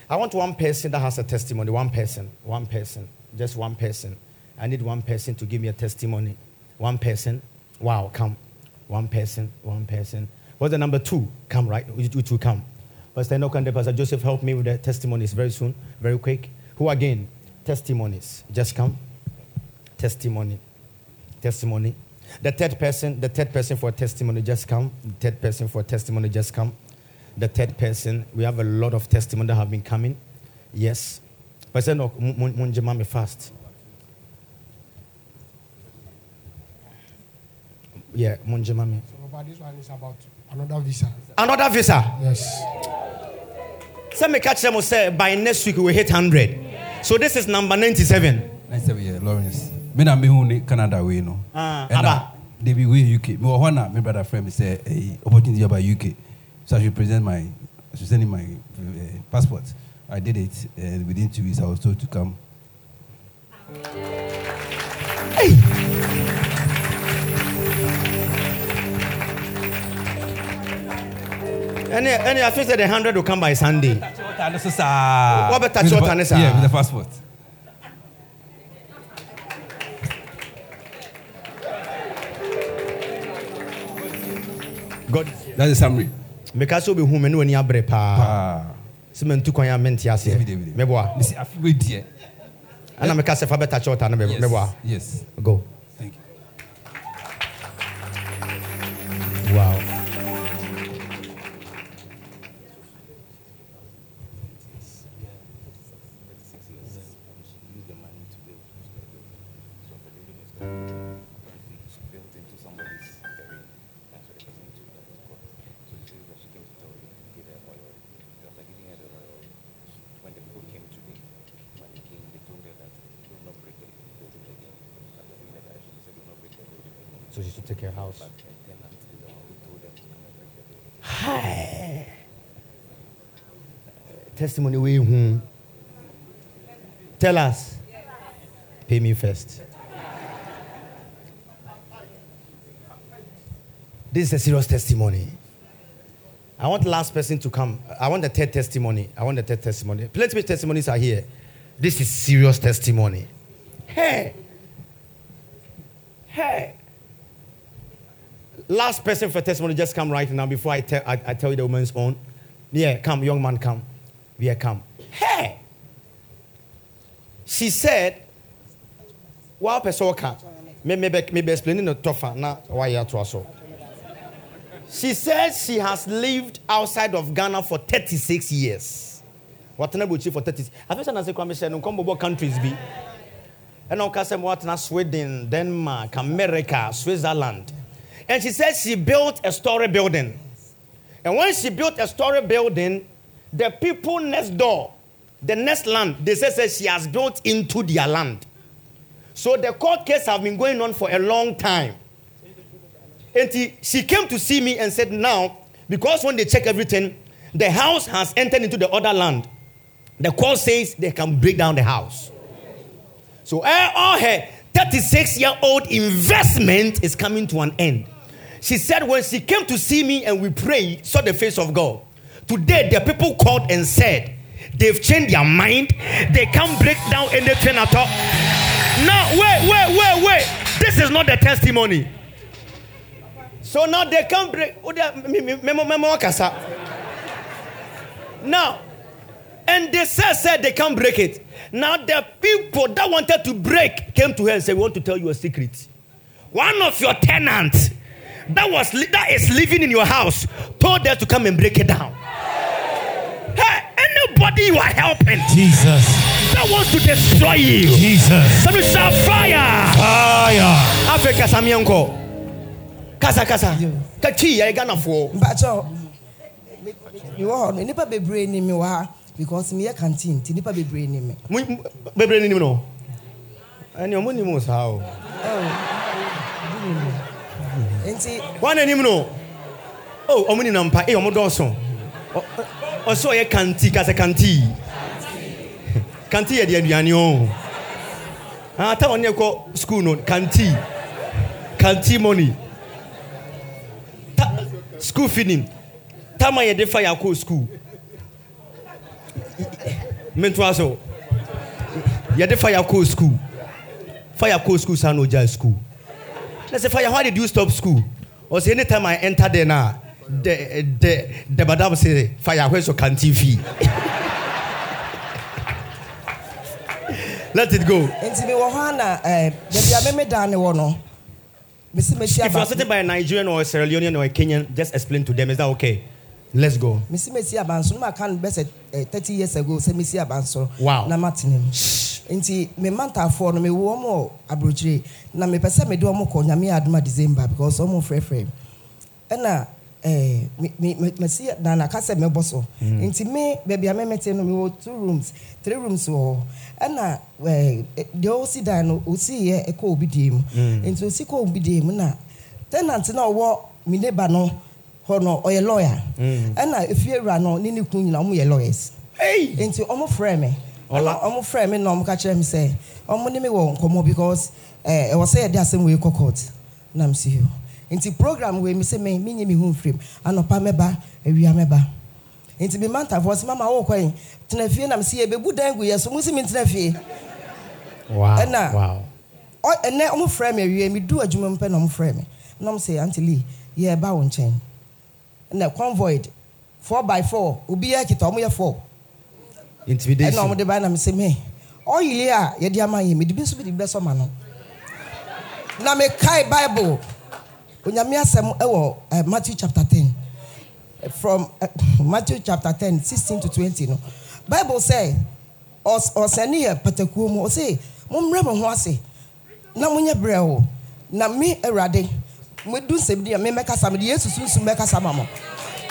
I want one person that has a testimony. One person. One person. Just one person. I need one person to give me a testimony. One person. Wow, come. One person. One person. What's the number two? Come, right? You two come. Pastor Enoch and the Pastor Joseph help me with the testimonies very soon, very quick. Who again? Testimonies. Just come. Testimony. Testimony. The third person, the third person for a testimony, just come. The third person for a testimony, just come. The third person, we have a lot of testimony that have been coming. Yes. Pastor me fast. Yeah, munjema me. So, this one is about another visa. Another visa. Yes. Some may catch them will say by next week we will hit 100. So this is number 97. Nice to meet you, Lawrence. Me na me Canada we no. Ah, aba. David we UK. Me hɔ na me brother friend me say a opportunity about UK. So I should present my I should send him my uh, passport. I did it and within two weeks I was told to come. And, and I think that the 100 will come by Sunday. What so saa. What better With the short pa- than this, ah? Yeah, with the passport. God. That's the summary. Because so be whom and when you are pa. Ah. Semen tu kwanya menti ase. David, David. Meboa. Me say I feel wait there. And I'm a case for better short and Yes. meboa. Yes. Go. Testimony we. Tell us. Pay me first. This is a serious testimony. I want the last person to come. I want the third testimony. I want the third testimony. Plenty of testimonies are here. This is serious testimony. Hey. Hey. Last person for testimony, just come right now before I tell, I, I tell you the woman's own. Yeah, come, young man, come. Yeah, come. Hey! She said, wow, pesoka. Maybe explaining the tougher now why you are also. She said she has lived outside of Ghana for 36 years. What about you for 30? I think I say commission no come countries be. And on Kasem what Sweden, Denmark, America, Switzerland. And she said she built a story building. And when she built a story building, the people next door, the next land, they say, say she has built into their land. So the court case have been going on for a long time. And she came to see me and said, now, because when they check everything, the house has entered into the other land. The court says they can break down the house. So eh, all her 36 year old investment is coming to an end. She said when she came to see me and we prayed, saw the face of God. Today the people called and said they've changed their mind. They can't break down anything at all. Now wait, wait, wait, wait. This is not the testimony. So now they can't break. Oh. Now, and they said, said they can't break it. Now the people that wanted to break came to her and said, "We want to tell you a secret. One of your tenants that was that is living in your house told her to come and break it down. Hey, anybody you are helping Jesus. that wants to destroy you, Jesus. somebody shout fire. Fire. Africa Samianko. Kasa kasa. Kachi ya Ghana for. mpakyɛw mewɔ hɔ no nnipa bebree ni me wɔ ha because meyɛ canteen nti nnipa bebree ni me Bebre ni no. Ani omo ni mo sa o. nti Wan anim no. Oh, omo ni nampa. Eh, omo dɔɔso. Ɔsɔ yɛ kanti kasa kanti. Kanti yɛ de aduane o. Ah, ta wɔn kɔ school no kanti. Kanti money. Ta, school feeding. Tama yɛ de fa yɛ akɔ school. Mentoa so. Yɛde fa yɛ akɔ school. Fa yɛ akɔ school saa na ogya school. I said, Fire, why did you stop school? Or say, anytime I enter there now, the, the, the madam say, Fire, where's your canteen fee? Let it go. nti mewɔ hɔ a na eh, baabi a meme dan ne wɔ no mesi mesi If you are sitting by a Nigerian or a Sierra Leonean or a Kenyan, just explain to them. Is that okay? Let's go. mesi mesi abansoro. No maka no bɛsɛ eh, 30 years ago sɛ mesi abansoro. Wow. na matena mu. Nti me mantafoɔ no mewɔ ɔm wɔ aburokyire. Na mepɛ sɛ mede ɔmo kɔ nyame yɛ adom a december because ɔmo frɛfrɛ. M ɛna eh, me- me- me- masi nanaka sɛ mɛbɔ so. Nti me baabi a memete no mewɔ two rooms three rooms wɔ hɔ. Ɛna eh, eh, deɛ ɔsi dan no ɔsiiɛ ɛkɔ obi deɛ mu. Nti ɔsi kɔ obi deɛ mu na tenant na ɔwɔ me neighbor no hɔ no ɔyɛ lawyer. Ɛna efiewura no ne ne kun nyina ɔmo yɛ lawyers. Nti ɔmo frɛ. Ɛna ɔmo frɛ me na ɔmo ka kyerɛ me sɛ ɔmo ne me wɔ nkɔmɔ because ɛɛ ɛwɔ sɛ yɛde asɛm wei kɔ court. Na m si hɔ. Nti program wei mi sɛ me mi nye mi ho nfirim anɔpa mɛba awia mɛba. Nti mi mantafoɔ sɛ mama awo kɔn tena fie na m si yɛ bebu dan gu yɛ so mo si mi tena fie. Wow. Ɛna- ɛnɛ ɔmo frɛ me awie mi du adwuma mu pɛ na ɔmo frɛ me. Na ɔmo sɛ aunty lee yɛ ɛba wo nkyɛn ɛna convoy four by four. Obi yɛ kita ɔmo yɛ four. Ɛna Intimidation. ɔmo de ba na mi sɛ me ɔyili a yɛde ama yɛ. Mi de bi nso bi de bɛ sɔ ma no. Na mi kae bible. Onyame asɛm ɛwɔ ɛ matthew chapter ten. From uh, matthew chapter ten sixteen to twenty no. Bible sɛ ɔs ɔsɛni yɛ patakuo mu. Ɔsɛ mo mmerɛ mo ho ase. Na mo nyɛ brɛ o na mi awurade mo du nsɛm di a mi mɛkasa mi de yesu sunsun mɛkasa ma mo.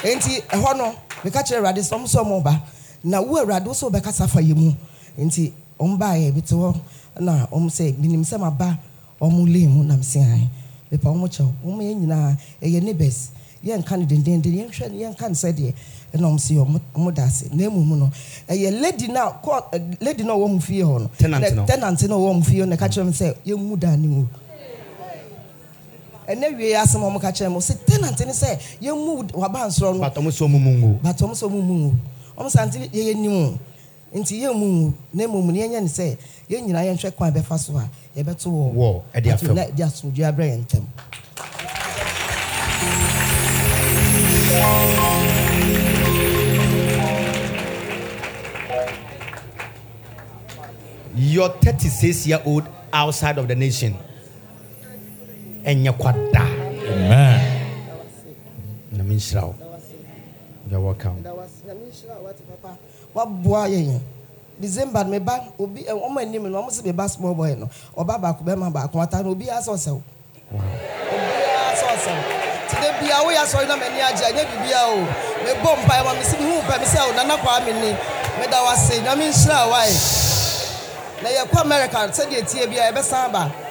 Nti ɛhɔ no meka kyerɛ awurade sɛ ɔmo sɛ ɔmo ba. Na wo awurade wosɛ wobɛkasa fa yɛ mu. Nti ɔmo baayɛ bi te hɔ na ɔmo sɛ minim sɛ maba ɔmo lee mu nam se ae mepa ɔmo kyɛw ɔmo yɛ nyinaa ɛyɛ neighbors. Yɛnka no dendenden yɛnhwɛ no yɛnka no sɛdeɛ. Ɛna ɔmo sɛ ɔmo da ase. Na emu mu no ɛyɛ lady na kɔ lady na ɔwɔ mu fie hɔ no. Tenant na- ɔwɔ mu fie hɔ na ɛka kyerɛ mo sɛ yɛnmu da ne mu ɛnɛ wie asɛm a ɔmo ka kyerɛ mo sɛ tenant ne sɛ yɛnmu waba nsoro no. But almost so mumungu. but ɔmo sɛ ɔmo mu wu ɔmo sɛ ante yɛyɛ nim o nti yɛn mu wu na emu mu no yɛnyɛ ne sɛ yɛn nyinaa yɛnhwɛ kwan bɛfa so a yɛbɛto wɔ Wɔ, ɛde ato afɛm. na de asomdwe abrɛ yɛn ntɛm You're 36 year old outside of the nation. You're kwada. Amen. Na minhyira wo. You're welcome. waboa yɛn. December no meba obi ɛ, ɔmo anim no ɔmo sɛ meba small boy no. Ɔba baako bɛma baako. Ata no obiara sɛ ɔsɛw. Obiara sɛ ɔsɛw. Ti de bia woyɛ asɔre na m'ani agye anyɛ bibia o. Mebɔ mpae ma mesi mehu pɛ me sɛ o nana kwaa me ni. Meda wase nyame nhyira wae. Na yɛkɔ america sɛdeɛ tie bia yɛbɛsan ba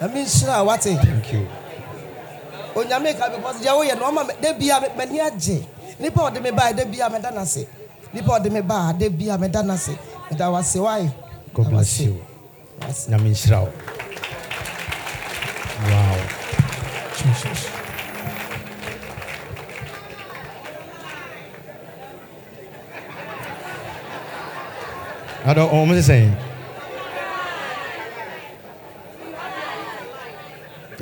ɛmi nhyira a wate Thank you. onyame ka because deɛ woyɛ no ɔma da bia m'ani agye nipa ɔde me baa da bia meda no ase nipa ɔde me baa da bia meda no ase meda wase wae God bless you. Nyame nhyira wo. Wow. Jesus. I don't what was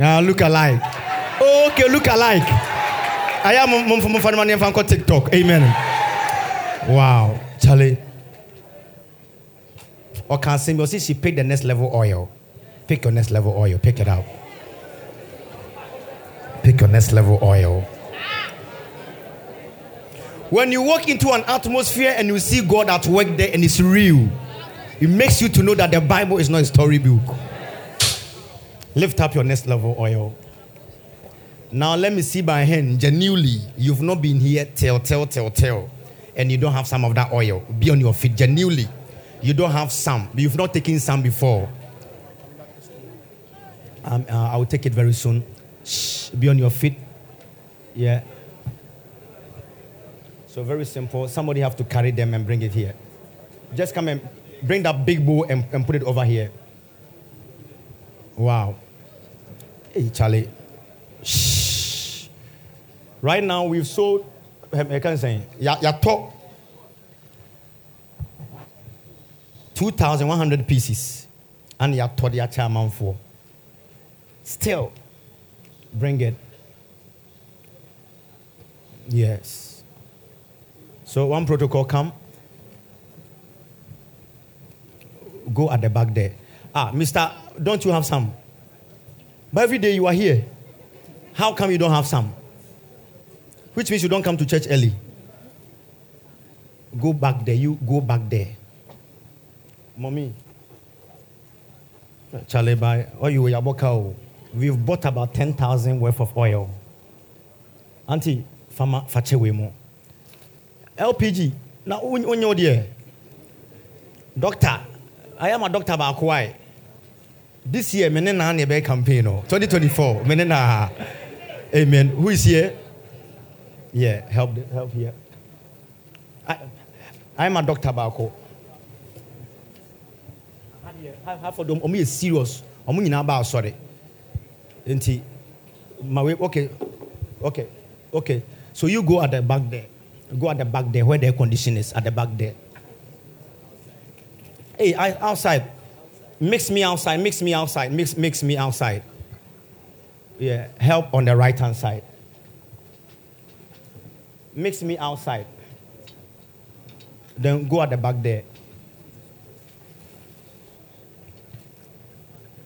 Ah, look alike. Okay, look alike. I am money from TikTok. Amen. Wow, Charlie. Or can sing see she picked the next level oil. Pick your next level oil. Pick it out. Pick your next level oil. When you walk into an atmosphere and you see God at work there and it's real, it makes you to know that the Bible is not a storybook. Lift up your next level oil. Now let me see by hand. Genuinely, you've not been here tell, tell, tell, tell, and you don't have some of that oil. Be on your feet. Genuinely, you don't have some. You've not taken some before. Um, uh, I will take it very soon. Shh, be on your feet. Yeah. So very simple. Somebody have to carry them and bring it here. Just come and bring that big bowl and, and put it over here. Wow. Hey, Charlie. Shh. Right now we've sold. I can't say, top. 2,100 pieces. And told your chairman for. Still, bring it. Yes. So one protocol come. Go at the back there. Ah, Mister, don't you have some? But every day you are here. How come you don't have some? Which means you don't come to church early. Go back there. You go back there. Mommy. Charlie, by oh you yaboka. Oh. We've bought about ten thousand worth of oil. Auntie, fama fachewe mo. LPG. Na onye odi Doctor, I am a doctor baako why. This year, me na na campaign no. 2024, me na. Amen. Who is here? Yeah, help help here. I, I'm a doctor baako. Half of them, omo is serious. Omo nyina ba sorry. Nti, my way, okay, okay, okay. So you go at the back there. Go at the back there where the air condition is at the back there. Hey, I, outside. Mix me outside. Mix me outside. Mix mix me outside. Yeah, help on the right hand side. Mix me outside. Then go at the back there.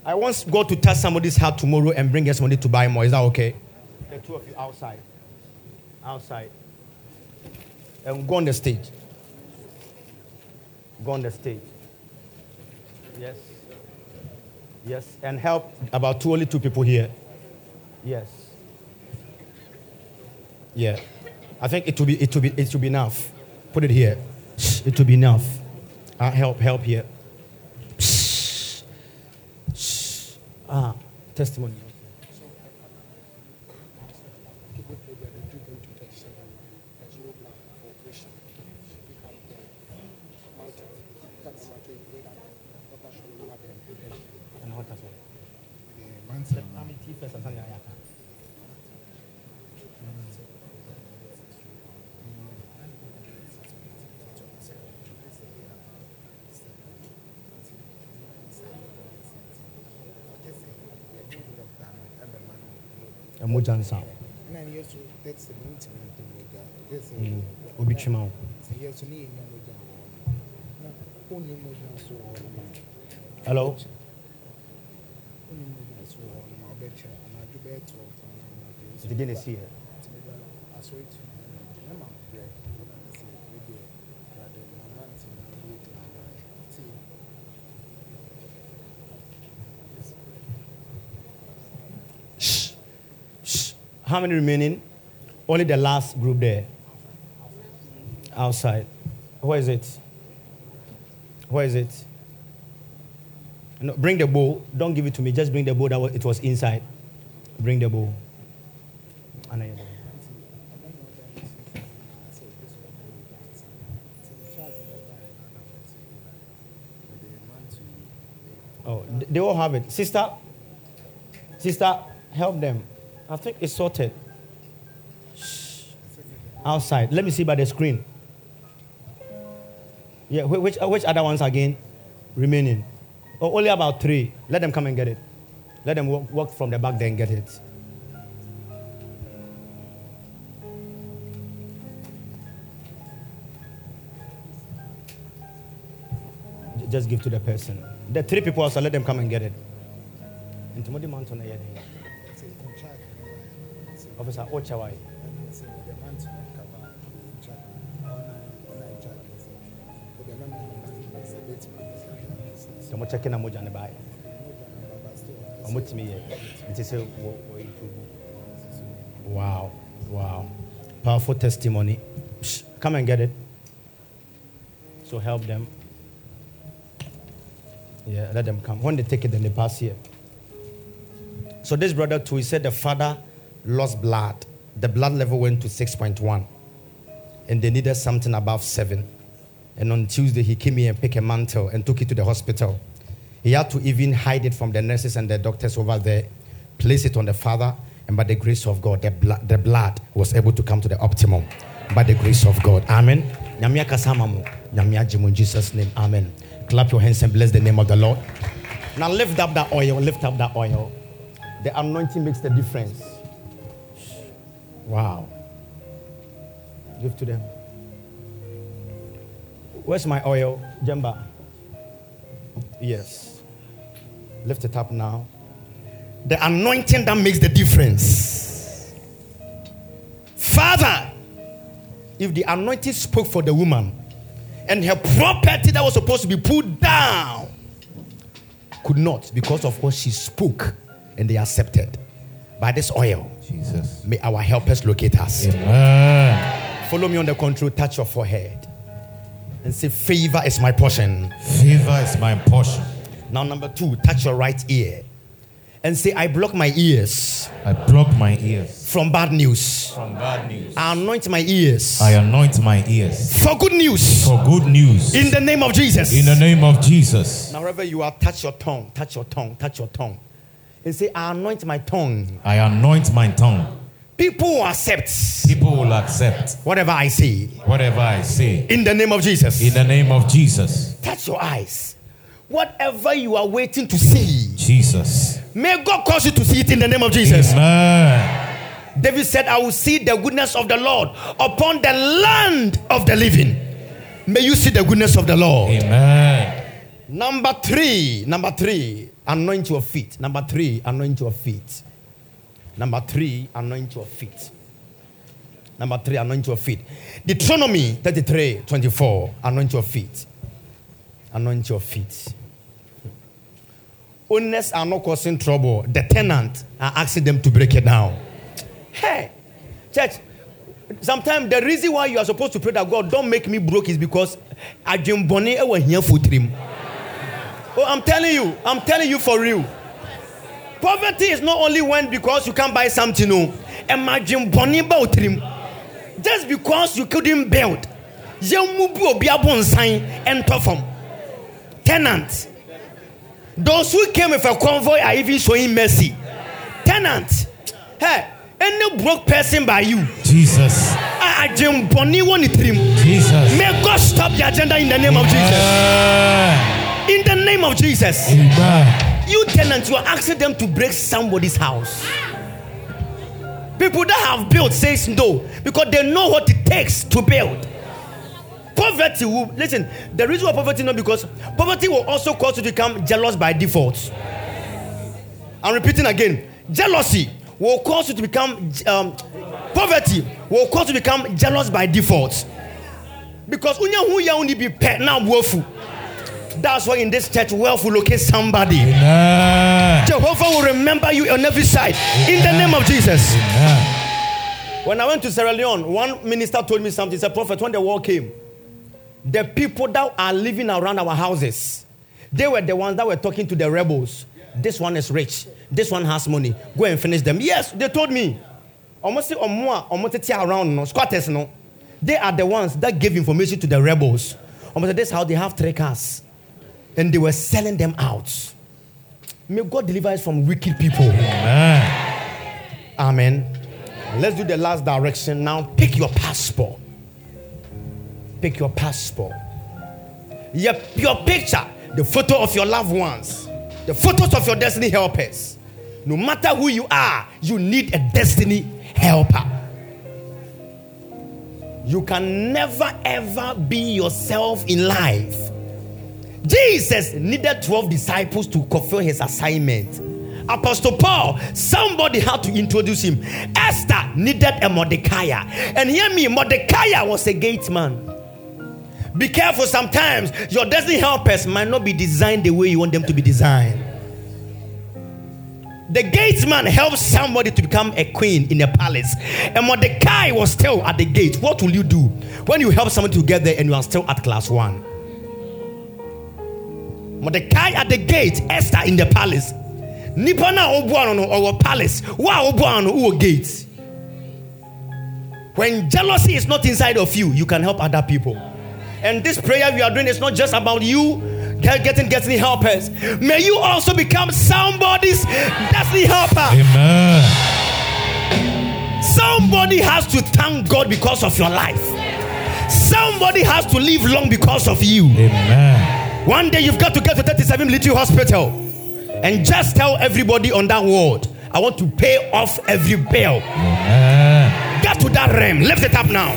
I want God to touch somebody's heart tomorrow and bring us money to buy more. Is that okay? The two of you outside. Outside. And go on the stage. Go on the stage. Yes. Yes. And help about two only two people here. Yes. Yeah. I think it will be it will be it will be enough. Put it here. It will be enough. Uh, help, help here. Ah, testimony. And what happened? Let me tea first and something like that. Nsa. Mm. Obi twema wo. Hello. Nti gye na esi yɛ. Shh. Shh. How many remaining? Only the last group there. Outside. Where is it? Where is it? No, bring the bowl. Don't give it to me. Just bring the bowl that it was inside. Bring the bowl. Oh, they all have it. Sister, sister, help them. I think it's sorted. Shh. Outside. Let me see by the screen. Yeah, which, uh, which other ones again remaining? Oh, only about three. Let them come and get it. Let them walk, walk from the back there and get it. Just give to the person. The three people also let them come and get it. Officer Ochawai. Sɛ mo na ne. Ɔmo. Wow, wow. Powerful testimony. Psst, Come and get it. So help them. Yeah, let them come. When they take it, then they pass here. So this brother too, he said the father lost blood. The blood level went to 6.1. And they needed something above 7. And on Tuesday, he came here and picked a mantle and took it to the hospital. He had to even hide it from the nurses and the doctors over there, place it on the father, and by the grace of God, the blood, the blood was able to come to the optimum. By the grace of God. Amen. Nyamia kasama mo. Nyamia jimu in Jesus' name. Amen. Clap your hands and bless the name of the Lord. Now lift up that oil. Lift up that oil. The anointing makes the difference. Wow. Give to them. Where's my oil? Jemba. Yes. Lift it up now. The anointing that makes the difference. Father, if the anointing spoke for the woman and her property that was supposed to be put down could not because of what she spoke and they accepted by this oil. Jesus. May our helpers locate us. Amen. Follow me on the control, touch your forehead and say, Favor is my portion. Favor is my portion. Now, number two, touch your right ear and say, I block my ears I block my ears from bad news. from bad news. I anoint my ears I anoint my ears for good news for good news. in the name of Jesus. In the name of Jesus. now, wherever you are, touch your tongue, touch your tongue, touch your tongue. And say, I anoint my tongue. I anoint my tongue. People will accept People will accept whatever I say whatever I say. in the name of Jesus. In the name of Jesus. touch your eyes. Whatever you are waiting to see, Jesus. may God cause you to see it in the name of Jesus. Amen. David said, I will see the goodness of the Lord upon the land of the living. May you see the goodness of the Lord. Amen. Number three, number three, anoint your feet. Number three, anoint your feet. Number three, anoint your feet. Number three, anoint your feet. Deuteronomy 33 24, anoint your feet. Anoint your feet. Owners are not causing trouble. The tenant are asking them to break it down. Hey, church, sometimes the reason why you are supposed to pray that God don't make me broke is because I dream bonnie here for trim. Oh, I'm telling you, I'm telling you for real. Poverty is not only when because you can't buy something, no. Imagine bonnie about trim. Just because you couldn't build. Yemubu obi abonsan and perform. Tenant. Those who came with a convoy are even showing mercy. Tenant. Hey, any broke person by you. Jesus. Agent Bonnie one trim. Jesus. May God stop the agenda in the name of Jesus. Amen. In the name of Jesus. Amen. You tenants, you are asking them to break somebody's house. People that have built says no because they know what it takes to build. Poverty will listen. The reason why poverty not because poverty will also cause you to become jealous by default. I'm repeating again. Jealousy will cause you to become um, poverty will cause you to become jealous by default. Because unya ya only be pet now woeful. That's why in this church wealth will locate somebody. Amen. Jehovah will remember you on every side in the name of Jesus. Amen. When I went to Sierra Leone, one minister told me something. He said, Prophet, when the war came, the people that are living around our houses, They were the ones that were talking to the rebels. This one is rich. This one has money. Go and finish them. Yes, they told me. Almost say omo a omo tete around no squatters no. They are the ones that gave information to the rebels. Almost this is how they have three cars, and they were selling them out. May God deliver us from wicked people. Amen. Let's do the last direction now. Pick your passport. Pick your passport. Your, your picture, the photo of your loved ones, the photos of your destiny helpers. No matter who you are, you need a destiny helper. You can never ever be yourself in life. Jesus needed 12 disciples to fulfill his assignment. Apostle Paul, somebody had to introduce him. Esther needed a Mordecai. And hear me, Mordecai was a gate man. Be careful sometimes, your destiny helpers might not be designed the way you want them to be designed. The gate man helps somebody to become a queen in a palace, and Mordecai was still at the gate. What will you do when you help someone to get there and you are still at class one? Mordecai at the gate, Esther in the palace. Nipa na obuano no or palace. Wa obuano no gate. When jealousy is not inside of you, you can help other people. And this prayer we are doing is not just about you getting getting helpers. May you also become somebody's destiny helper. Amen. Somebody has to thank God because of your life. Somebody has to live long because of you. Amen. One day you've got to get to 37 Little Hospital and just tell everybody on that ward, I want to pay off every bill. Amen. Get to that realm. Lift it up now.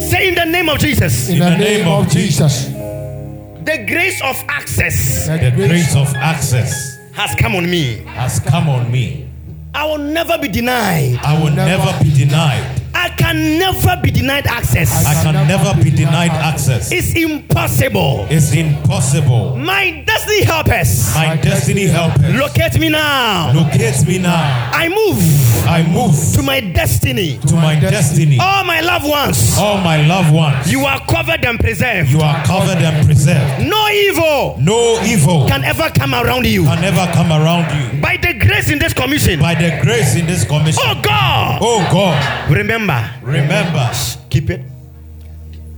Say in the name of Jesus. In the name of Jesus, The grace of access the grace of access has come on me. has come on me. I will never be denied. I will never be denied. I can never be denied access. I can never be denied access. It's impossible. It's impossible. My destiny helpers, My destiny helper locate me now. locates me now. I move I move to my destiny. to my destiny. All my loved ones, All my loved ones, you are covered and preserved. you are covered and preserved. No evil No evil can ever come around you. can ever come around you. By the grace in this commission, By the grace in this commission. oh God, Oh God, remember, remember, keep it.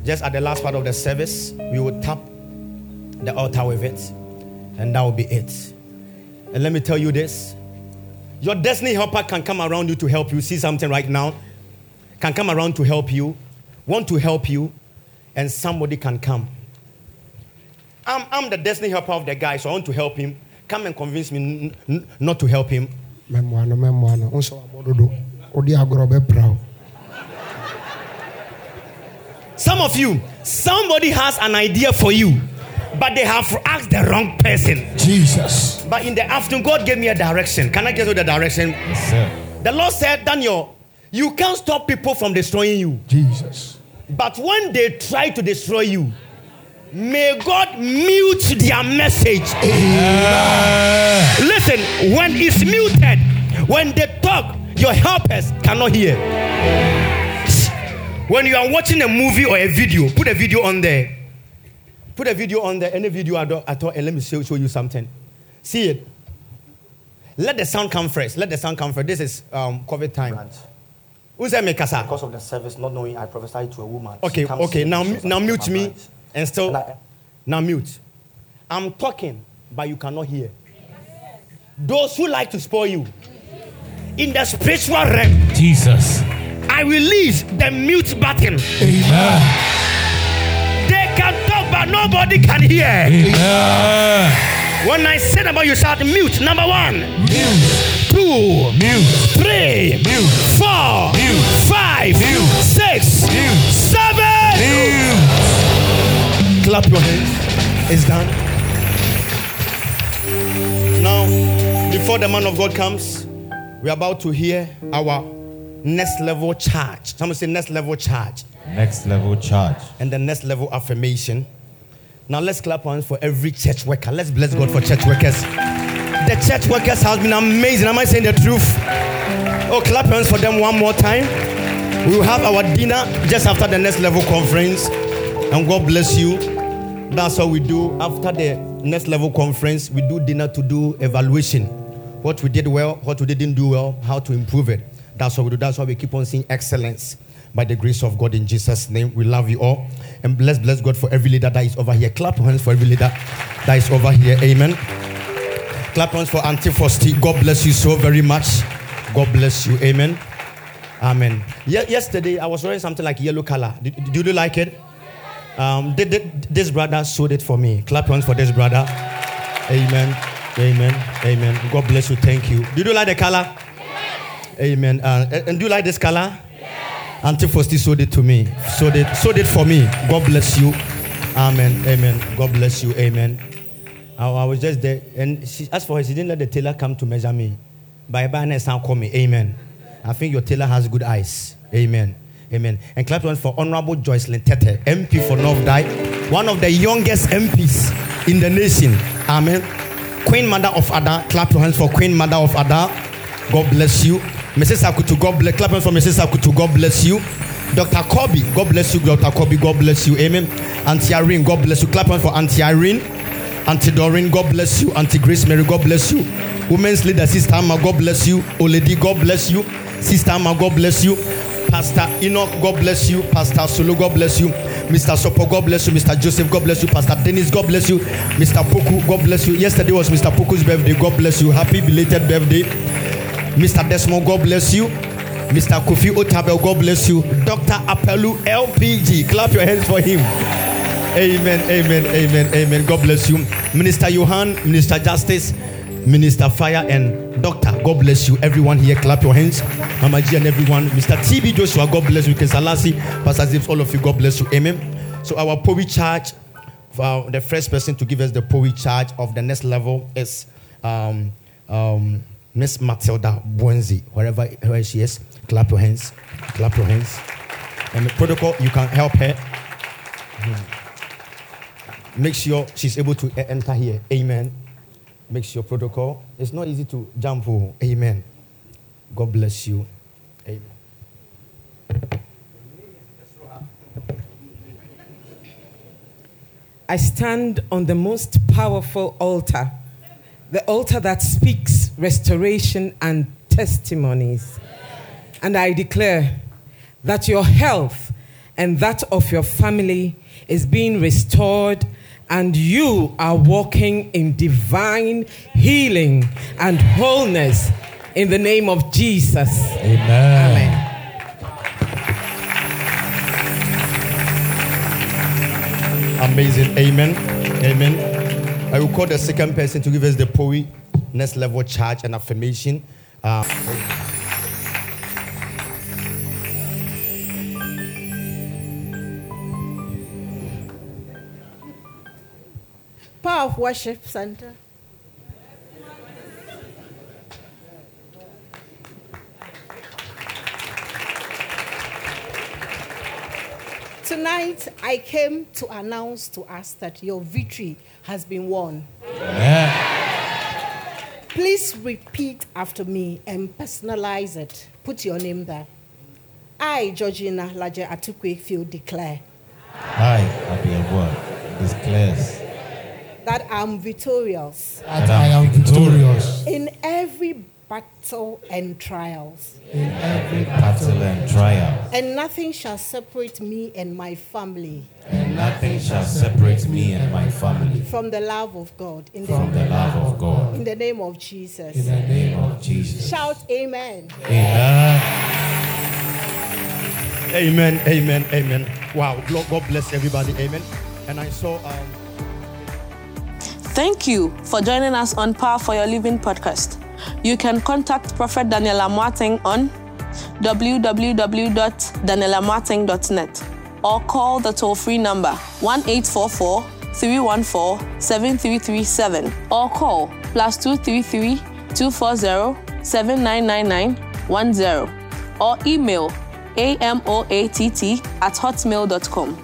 Just at the last part of the service, we will tap the altar with it, and that will be it. And let me tell you this your destiny helper can come around you to help you. See something right now? Can come around to help you, want to help you, and somebody can come. I'm, I'm the destiny helper of the guy, so I want to help him. Come and convince me n- n- not to help him. mɛmoa no mɛmoa no wo sɛ wabɔ dodo wode agorɔ bɛpra wo Some of you, somebody has an idea for you, but they have asked the wrong person. jesus But in the afternoon, God gave me a direction. Can I get you the direction? yes, sir. The Lord said, Daniel, you can't stop people from destroying you. jesus But when they try to destroy you, may God mute their message. Listen, when it's muted, when they talk, your helpers cannot hear. When you are watching a movie or a video, put a video on there. Put a video on there, any video at all, at and let me show, show you something. See it. Let the sound come first. Let the sound come first. This is um, COVID time. Who's that, Mekasa? because of the service, not knowing I prophesied to a woman. Okay, okay. Now, now mute me branch." and still. And I- Now mute. I'm talking, but you cannot hear. Those who like to spoil you. In the spiritual realm, Jesus. I release the mute button. Amen. They can talk, but nobody can hear. Amen. When I said about you, shout mute. Number one, Mute. two, Mute. three, Mute. four, Mute. five, Mute. six, Mute. seven. Mute. Clap your hands. It's done. Now, before the man of God comes, we're about to hear our next level charge. Someone say next level charge Next level charge. and the next level affirmation. Now let's clap hands for every church worker. Let's bless God for church workers. The church workers have been amazing. Am I saying the truth? Oh, clap hands for them one more time. We will have our dinner just after the next level conference. And God bless you. That's what we do after the next level conference, we do dinner to do evaluation. What we did well, what we didn't do well, how to improve it. That's what we do. That's why we keep on seeing excellence by the grace of God in Jesus' name. We love you all. And bless, bless God for every leader that is over here. Clap hands for every leader that is over here. Amen. Clap hands for Auntie Fosti. God bless you so very much. God bless you. Amen. Amen. Ye- yesterday, I was wearing something like yellow color. Did you like it? Um, did, did- this brother sewed it for me. Clap hands for this brother. Amen. Amen. Amen. God bless you. Thank you. Did you like the color? Amen. Uh, and- and do you like this color? Yes. Auntie Fosti sold it to me. Sold it, sold it for me. God bless you. Amen. Amen. God bless you. Amen. I, I was just there. And she, as for her, she didn't let the tailor come to measure me. By by next time, call me. Amen. I think your tailor has good eyes. Amen. Amen. And clap one for Honorable Joycelyn Tetteh, MP for North Dayi, one of the youngest MPs in the nation. Amen. Queen Mother of Ada, clap your hands for Queen Mother of Ada. God bless you. Mrs. Akutu, God bless. Clap for Mrs. Akutu. God bless you. Dr. Kobe, God bless you. Dr. Kobe, God bless you. Amen. Auntie Irene, God bless you. Clap for Auntie Irene. Auntie Doreen, God bless you. Auntie Grace Mary, God bless you. Women's leader, Sister Amma, God bless you. Oledi, God bless you. Sister Amma, God bless you. Pastor Enoch, God bless you. Pastor Sulu, God bless you. Mr. Sopo, God bless you. Mr. Joseph, God bless you. Pastor Dennis, God bless you. Mr. Poku, God bless you. Yesterday was Mr. Poku's birthday. God bless you. Happy belated birthday. Mr. Desmond, God bless you. Mr. Kofi Otabel, God bless you. Dr. Apelu LPG, clap your hands for him. Amen, amen, amen, amen. God bless you. Minister Johan, Minister Justice, Minister Fire, and Doctor. God bless you. Everyone here, clap your hands. Mama G and everyone. Mr. TB Joshua, God bless you. Ken Salasi, Pastor Zips, all of you, God bless you. Amen. So, our POWI charge, for the first person to give us the POWI charge of the next level is um, um, Miss Matilda Bwenzi, wherever where she is. Clap your hands. Clap your hands. And the protocol, you can help her. Hmm. Make sure she's able to enter here. Amen. Make sure protocol. It's not easy to jump. Amen. God bless you. Amen. I stand on the most powerful altar, the altar that speaks restoration and testimonies. And I declare that your health and that of your family is being restored, and you are walking in divine healing and wholeness in the name of Jesus. Amen. Amen. Amazing. Amen. Amen. I will call the second person to give us the POE next level charge and affirmation. Uh, Power of Worship Center. Tonight, I came to announce to us that your victory has been won. Please repeat after me and personalize it. Put your name there. I, Georgina Laje Atukwe, feel declare I, Abiyawa, declares that I'm victorious that I am victorious in every battle and trials, in every battle and trial, and nothing shall separate me and my family and nothing shall separate me and my family from the love of God. In from the love of God. In the name of Jesus. In the name of Jesus. Shout amen. Amen. Amen, amen, amen. Wow, God bless everybody. Amen. And I saw um, Thank you for joining us on Power for Your Living podcast. You can contact Prophet Daniel Amoateng on www.danielamoateng.net or call the toll free number 1 314 7337 or call plus 233 240 7999 10 or email amoatt at hotmail.com.